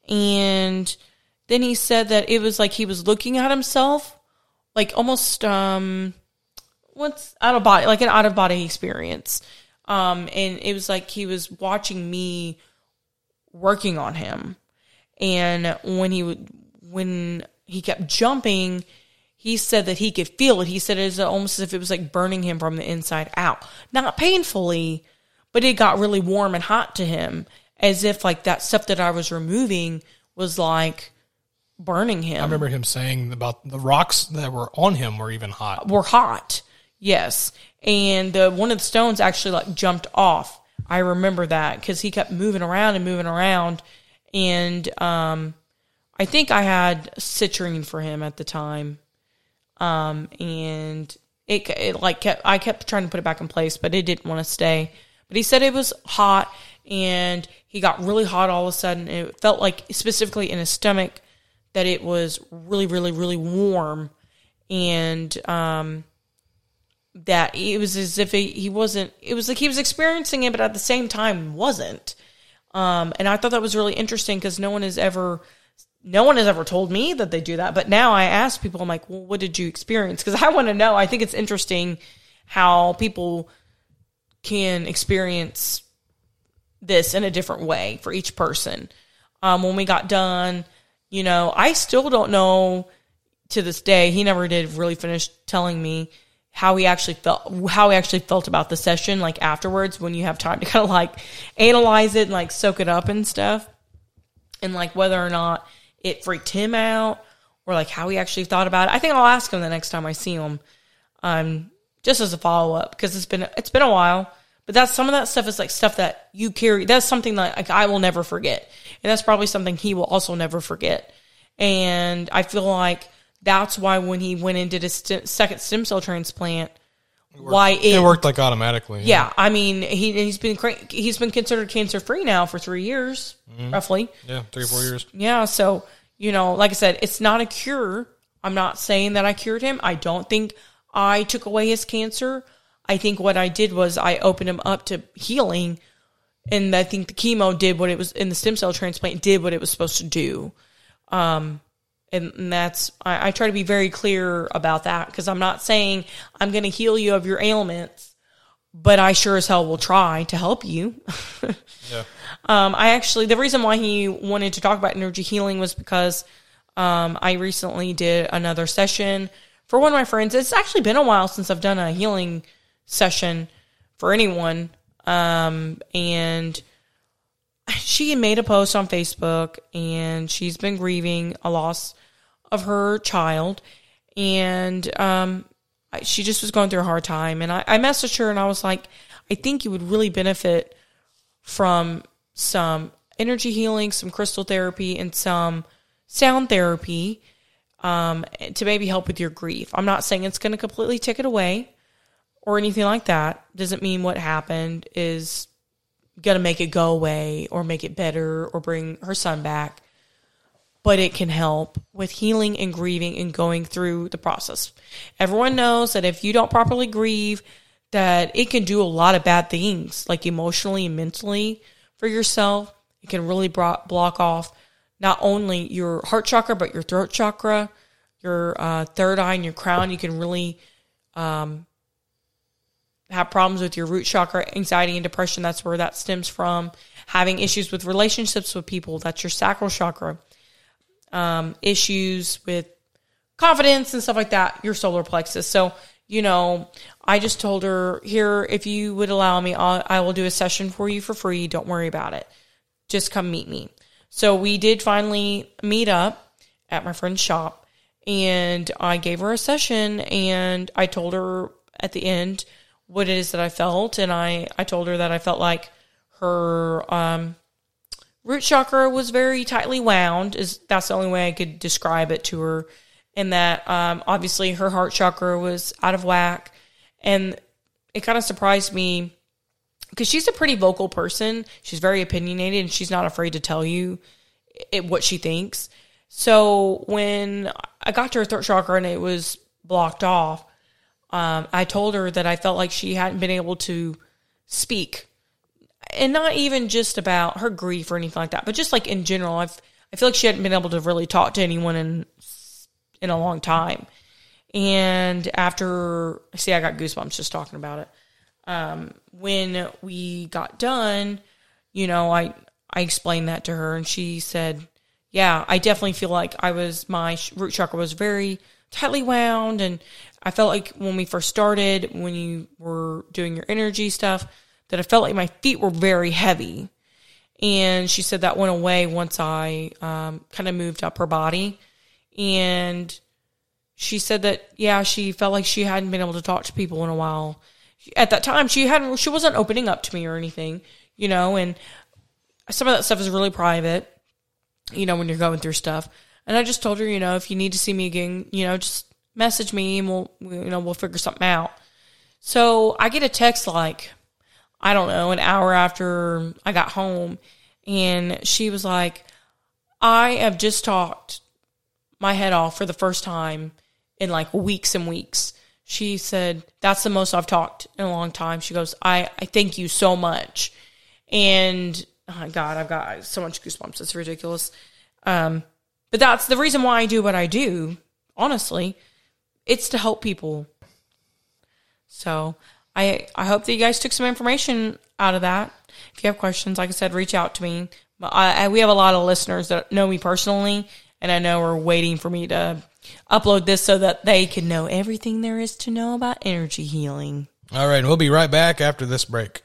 And then he said that it was like he was looking at himself like almost um what's out of body like an out of body experience. Um and it was like he was watching me working on him. And when he would when he kept jumping, he said that he could feel it. He said it was almost as if it was like burning him from the inside out. Not painfully, but it got really warm and hot to him, as if like that stuff that I was removing was like burning him. I remember him saying about the rocks that were on him were even hot. Were hot, yes. And the one of the stones actually like jumped off. I remember that because he kept moving around and moving around, and um, I think I had citrine for him at the time. Um, and it, it like kept, I kept trying to put it back in place, but it didn't want to stay. But he said it was hot and he got really hot all of a sudden. It felt like specifically in his stomach that it was really, really, really warm. And, um, that it was as if he, he wasn't, it was like he was experiencing it, but at the same time wasn't. Um, and I thought that was really interesting because no one has ever, no one has ever told me that they do that. But now I ask people, I'm like, well, what did you experience? Because I want to know. I think it's interesting how people can experience this in a different way for each person. Um, when we got done, you know, I still don't know to this day. He never did really finish telling me how he actually felt, how he actually felt about the session, like afterwards when you have time to kind of like analyze it and like soak it up and stuff. And like whether or not it freaked him out or like how he actually thought about it. I think I'll ask him the next time I see him. Um, just as a follow up because it's been it's been a while. But that's some of that stuff is like stuff that you carry. That's something that like I will never forget, and that's probably something he will also never forget. And I feel like that's why when he went and did his st- second stem cell transplant, why it, It worked like automatically. yeah, I mean he he's been he's been considered cancer free now for three years roughly. Yeah, three or four years. Yeah, so you know, like I said, it's not a cure. I'm not saying that I cured him. I don't think I took away his cancer. I think what I did was I opened him up to healing, and I think the chemo did what it was in the stem cell transplant did what it was supposed to do. Um, and, and that's I, I try to be very clear about that because I'm not saying I'm going to heal you of your ailments, but I sure as hell will try to help you. Yeah. Um, I actually, the reason why he wanted to talk about energy healing was because um, I recently did another session for one of my friends. It's actually been a while since I've done a healing session for anyone. Um, and she had made a post on Facebook and she's been grieving a loss of her child. And um, she just was going through a hard time. And I, I messaged her and I was like, I think you would really benefit from some energy healing, some crystal therapy, and some sound therapy um, to maybe help with your grief. I'm not saying it's going to completely take it away or anything like that. Doesn't mean what happened is going to make it go away or make it better or bring her son back. But it can help with healing and grieving and going through the process. Everyone knows that if you don't properly grieve, that it can do a lot of bad things, like emotionally and mentally for yourself. It can really bro- block off not only your heart chakra, but your throat chakra, your uh, third eye, and your crown. You can really um, have problems with your root chakra, anxiety and depression. That's where that stems from. Having issues with relationships with people. That's your sacral chakra. Um, issues with confidence and stuff like that. Your solar plexus. So you know, I just told her here, if you would allow me, I'll, I will do a session for you for free. Don't worry about it. Just come meet me. So we did finally meet up at my friend's shop and I gave her a session and I told her at the end what it is that I felt. And I, I told her that I felt like her, um, root chakra was very tightly wound is that's the only way I could describe it to her and that um, obviously her heart chakra was out of whack. And it kind of surprised me because she's a pretty vocal person. She's very opinionated and she's not afraid to tell you it, what she thinks. So when I got to her throat chakra and it was blocked off, um, I told her that I felt like she hadn't been able to speak. And not even just about her grief or anything like that, but just like in general, I've, I feel like she hadn't been able to really talk to anyone in in a long time. And after, see, I got goosebumps just talking about it. Um, when we got done, you know, I I explained that to her, and she said, "Yeah, I definitely feel like I was my root chakra was very tightly wound, and I felt like when we first started, when you were doing your energy stuff, that I felt like my feet were very heavy." And she said that went away once I um, kind of moved up her body. And she said that yeah she felt like she hadn't been able to talk to people in a while. At that time she hadn't she wasn't opening up to me or anything you know and some of that stuff is really private you know when you're going through stuff. And i just told her you know if you need to see me again you know just message me and we'll you know we'll figure something out. So i get a text like i don't know an hour after i got home and she was like i have just talked my head off for the first time in like weeks and weeks. She said, That's the most I've talked in a long time. She goes, I, I thank you so much. And oh my God, I've got so much goosebumps. It's ridiculous. Um, but that's the reason why I do what I do, honestly. It's to help people. So I I hope that you guys took some information out of that. If you have questions, like I said, reach out to me. I, I, we have a lot of listeners that know me personally and I know are waiting for me to upload this so that they can know everything there is to know about energy healing. All right, we'll be right back after this break.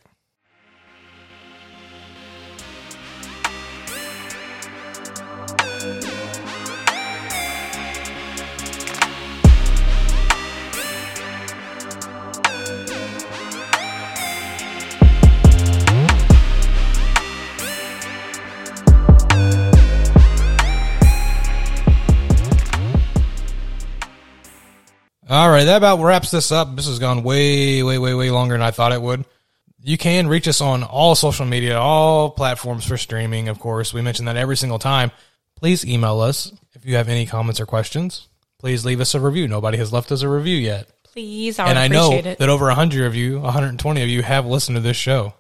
All right, that about wraps this up. This has gone way, way, way, way longer than I thought it would. You can reach us on all social media, all platforms for streaming, of course. We mention that every single time. Please email us if you have any comments or questions. Please leave us a review. Nobody has left us a review yet. Please, I and I know it. that over 100 of you, 120 of you have listened to this show.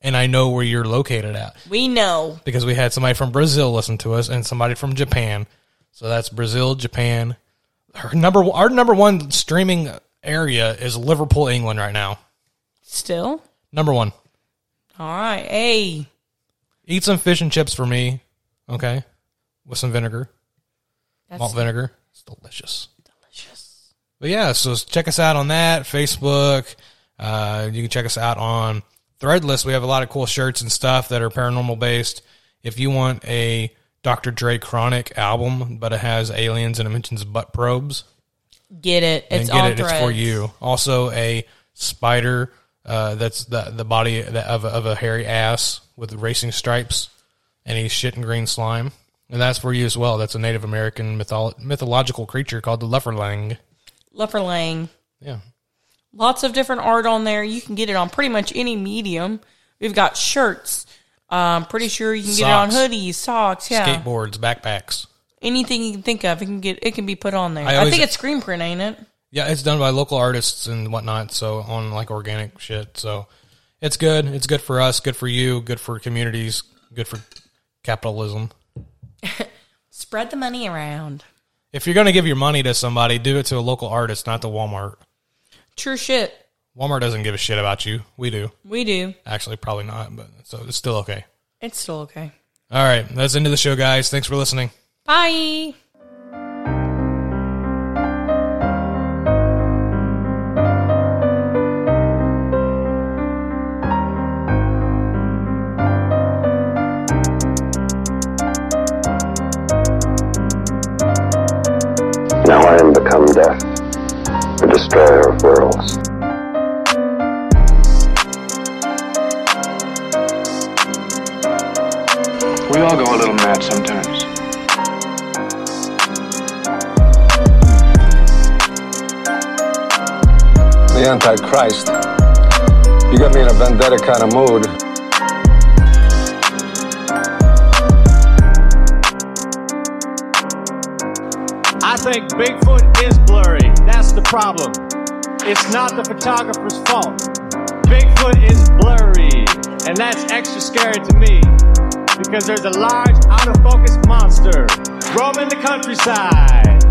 And I know where you're located at we know. because we had somebody from Brazil listen to us and somebody from Japan. So that's Brazil, Japan. Our number our number one streaming area is Liverpool, England right now. Still? Number one. All right. Hey, Eat some fish and chips for me, okay, with some vinegar, that's malt vinegar. It's delicious. Delicious. But yeah, so check us out on that Facebook. Uh, you can check us out on Threadless. We have a lot of cool shirts and stuff that are paranormal based. If you want a Dr. Dre Chronic album, but it has aliens and it mentions butt probes, get it. It's get it. It's for you. Also, a spider Uh, that's the the body of a, of a hairy ass with racing stripes, and he's shitting green slime. And that's for you as well. That's a Native American mytholo- mythological creature called the Luferlang. Luferlang. Yeah. Lots of different art on there. You can get it on pretty much any medium. We've got shirts. I'm pretty sure you can get it on hoodies, socks, yeah. Skateboards, backpacks. Anything you can think of, it can get it can be put on there. I I, always- think it's screen print, ain't it? Yeah, it's done by local artists and whatnot. So on like organic shit. So it's good. It's good for us. Good for you. Good for communities. Good for capitalism. Spread the money around. If you're gonna give your money to somebody, do it to a local artist, not to Walmart. True shit. Walmart doesn't give a shit about you. We do. We do. Actually, probably not, but so it's still okay. It's still okay. All right, that's into the show, guys. Thanks for listening. Bye. Now I am become death, the destroyer of worlds. We all go a little mad sometimes. The Antichrist. You got me in a vendetta kind of mood. I think Bigfoot is blurry. That's the problem. It's not the photographer's fault. Bigfoot is blurry. And that's extra scary to me because there's a large, out of focus monster roaming the countryside.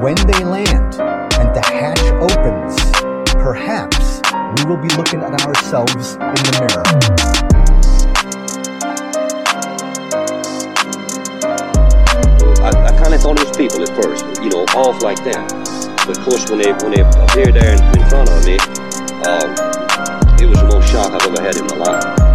When they land and the hatch opens, perhaps we will be looking at ourselves in the mirror. At first, you know, off like that. But of course, when they when they appeared there in, in front of me, um, it was the most shock I've ever had in my life.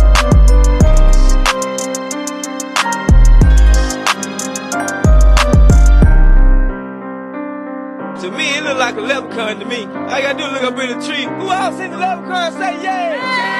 To me, it looked like a leprechaun to me. All I gotta do is look up in the tree. Who else in the leprechaun say yeah?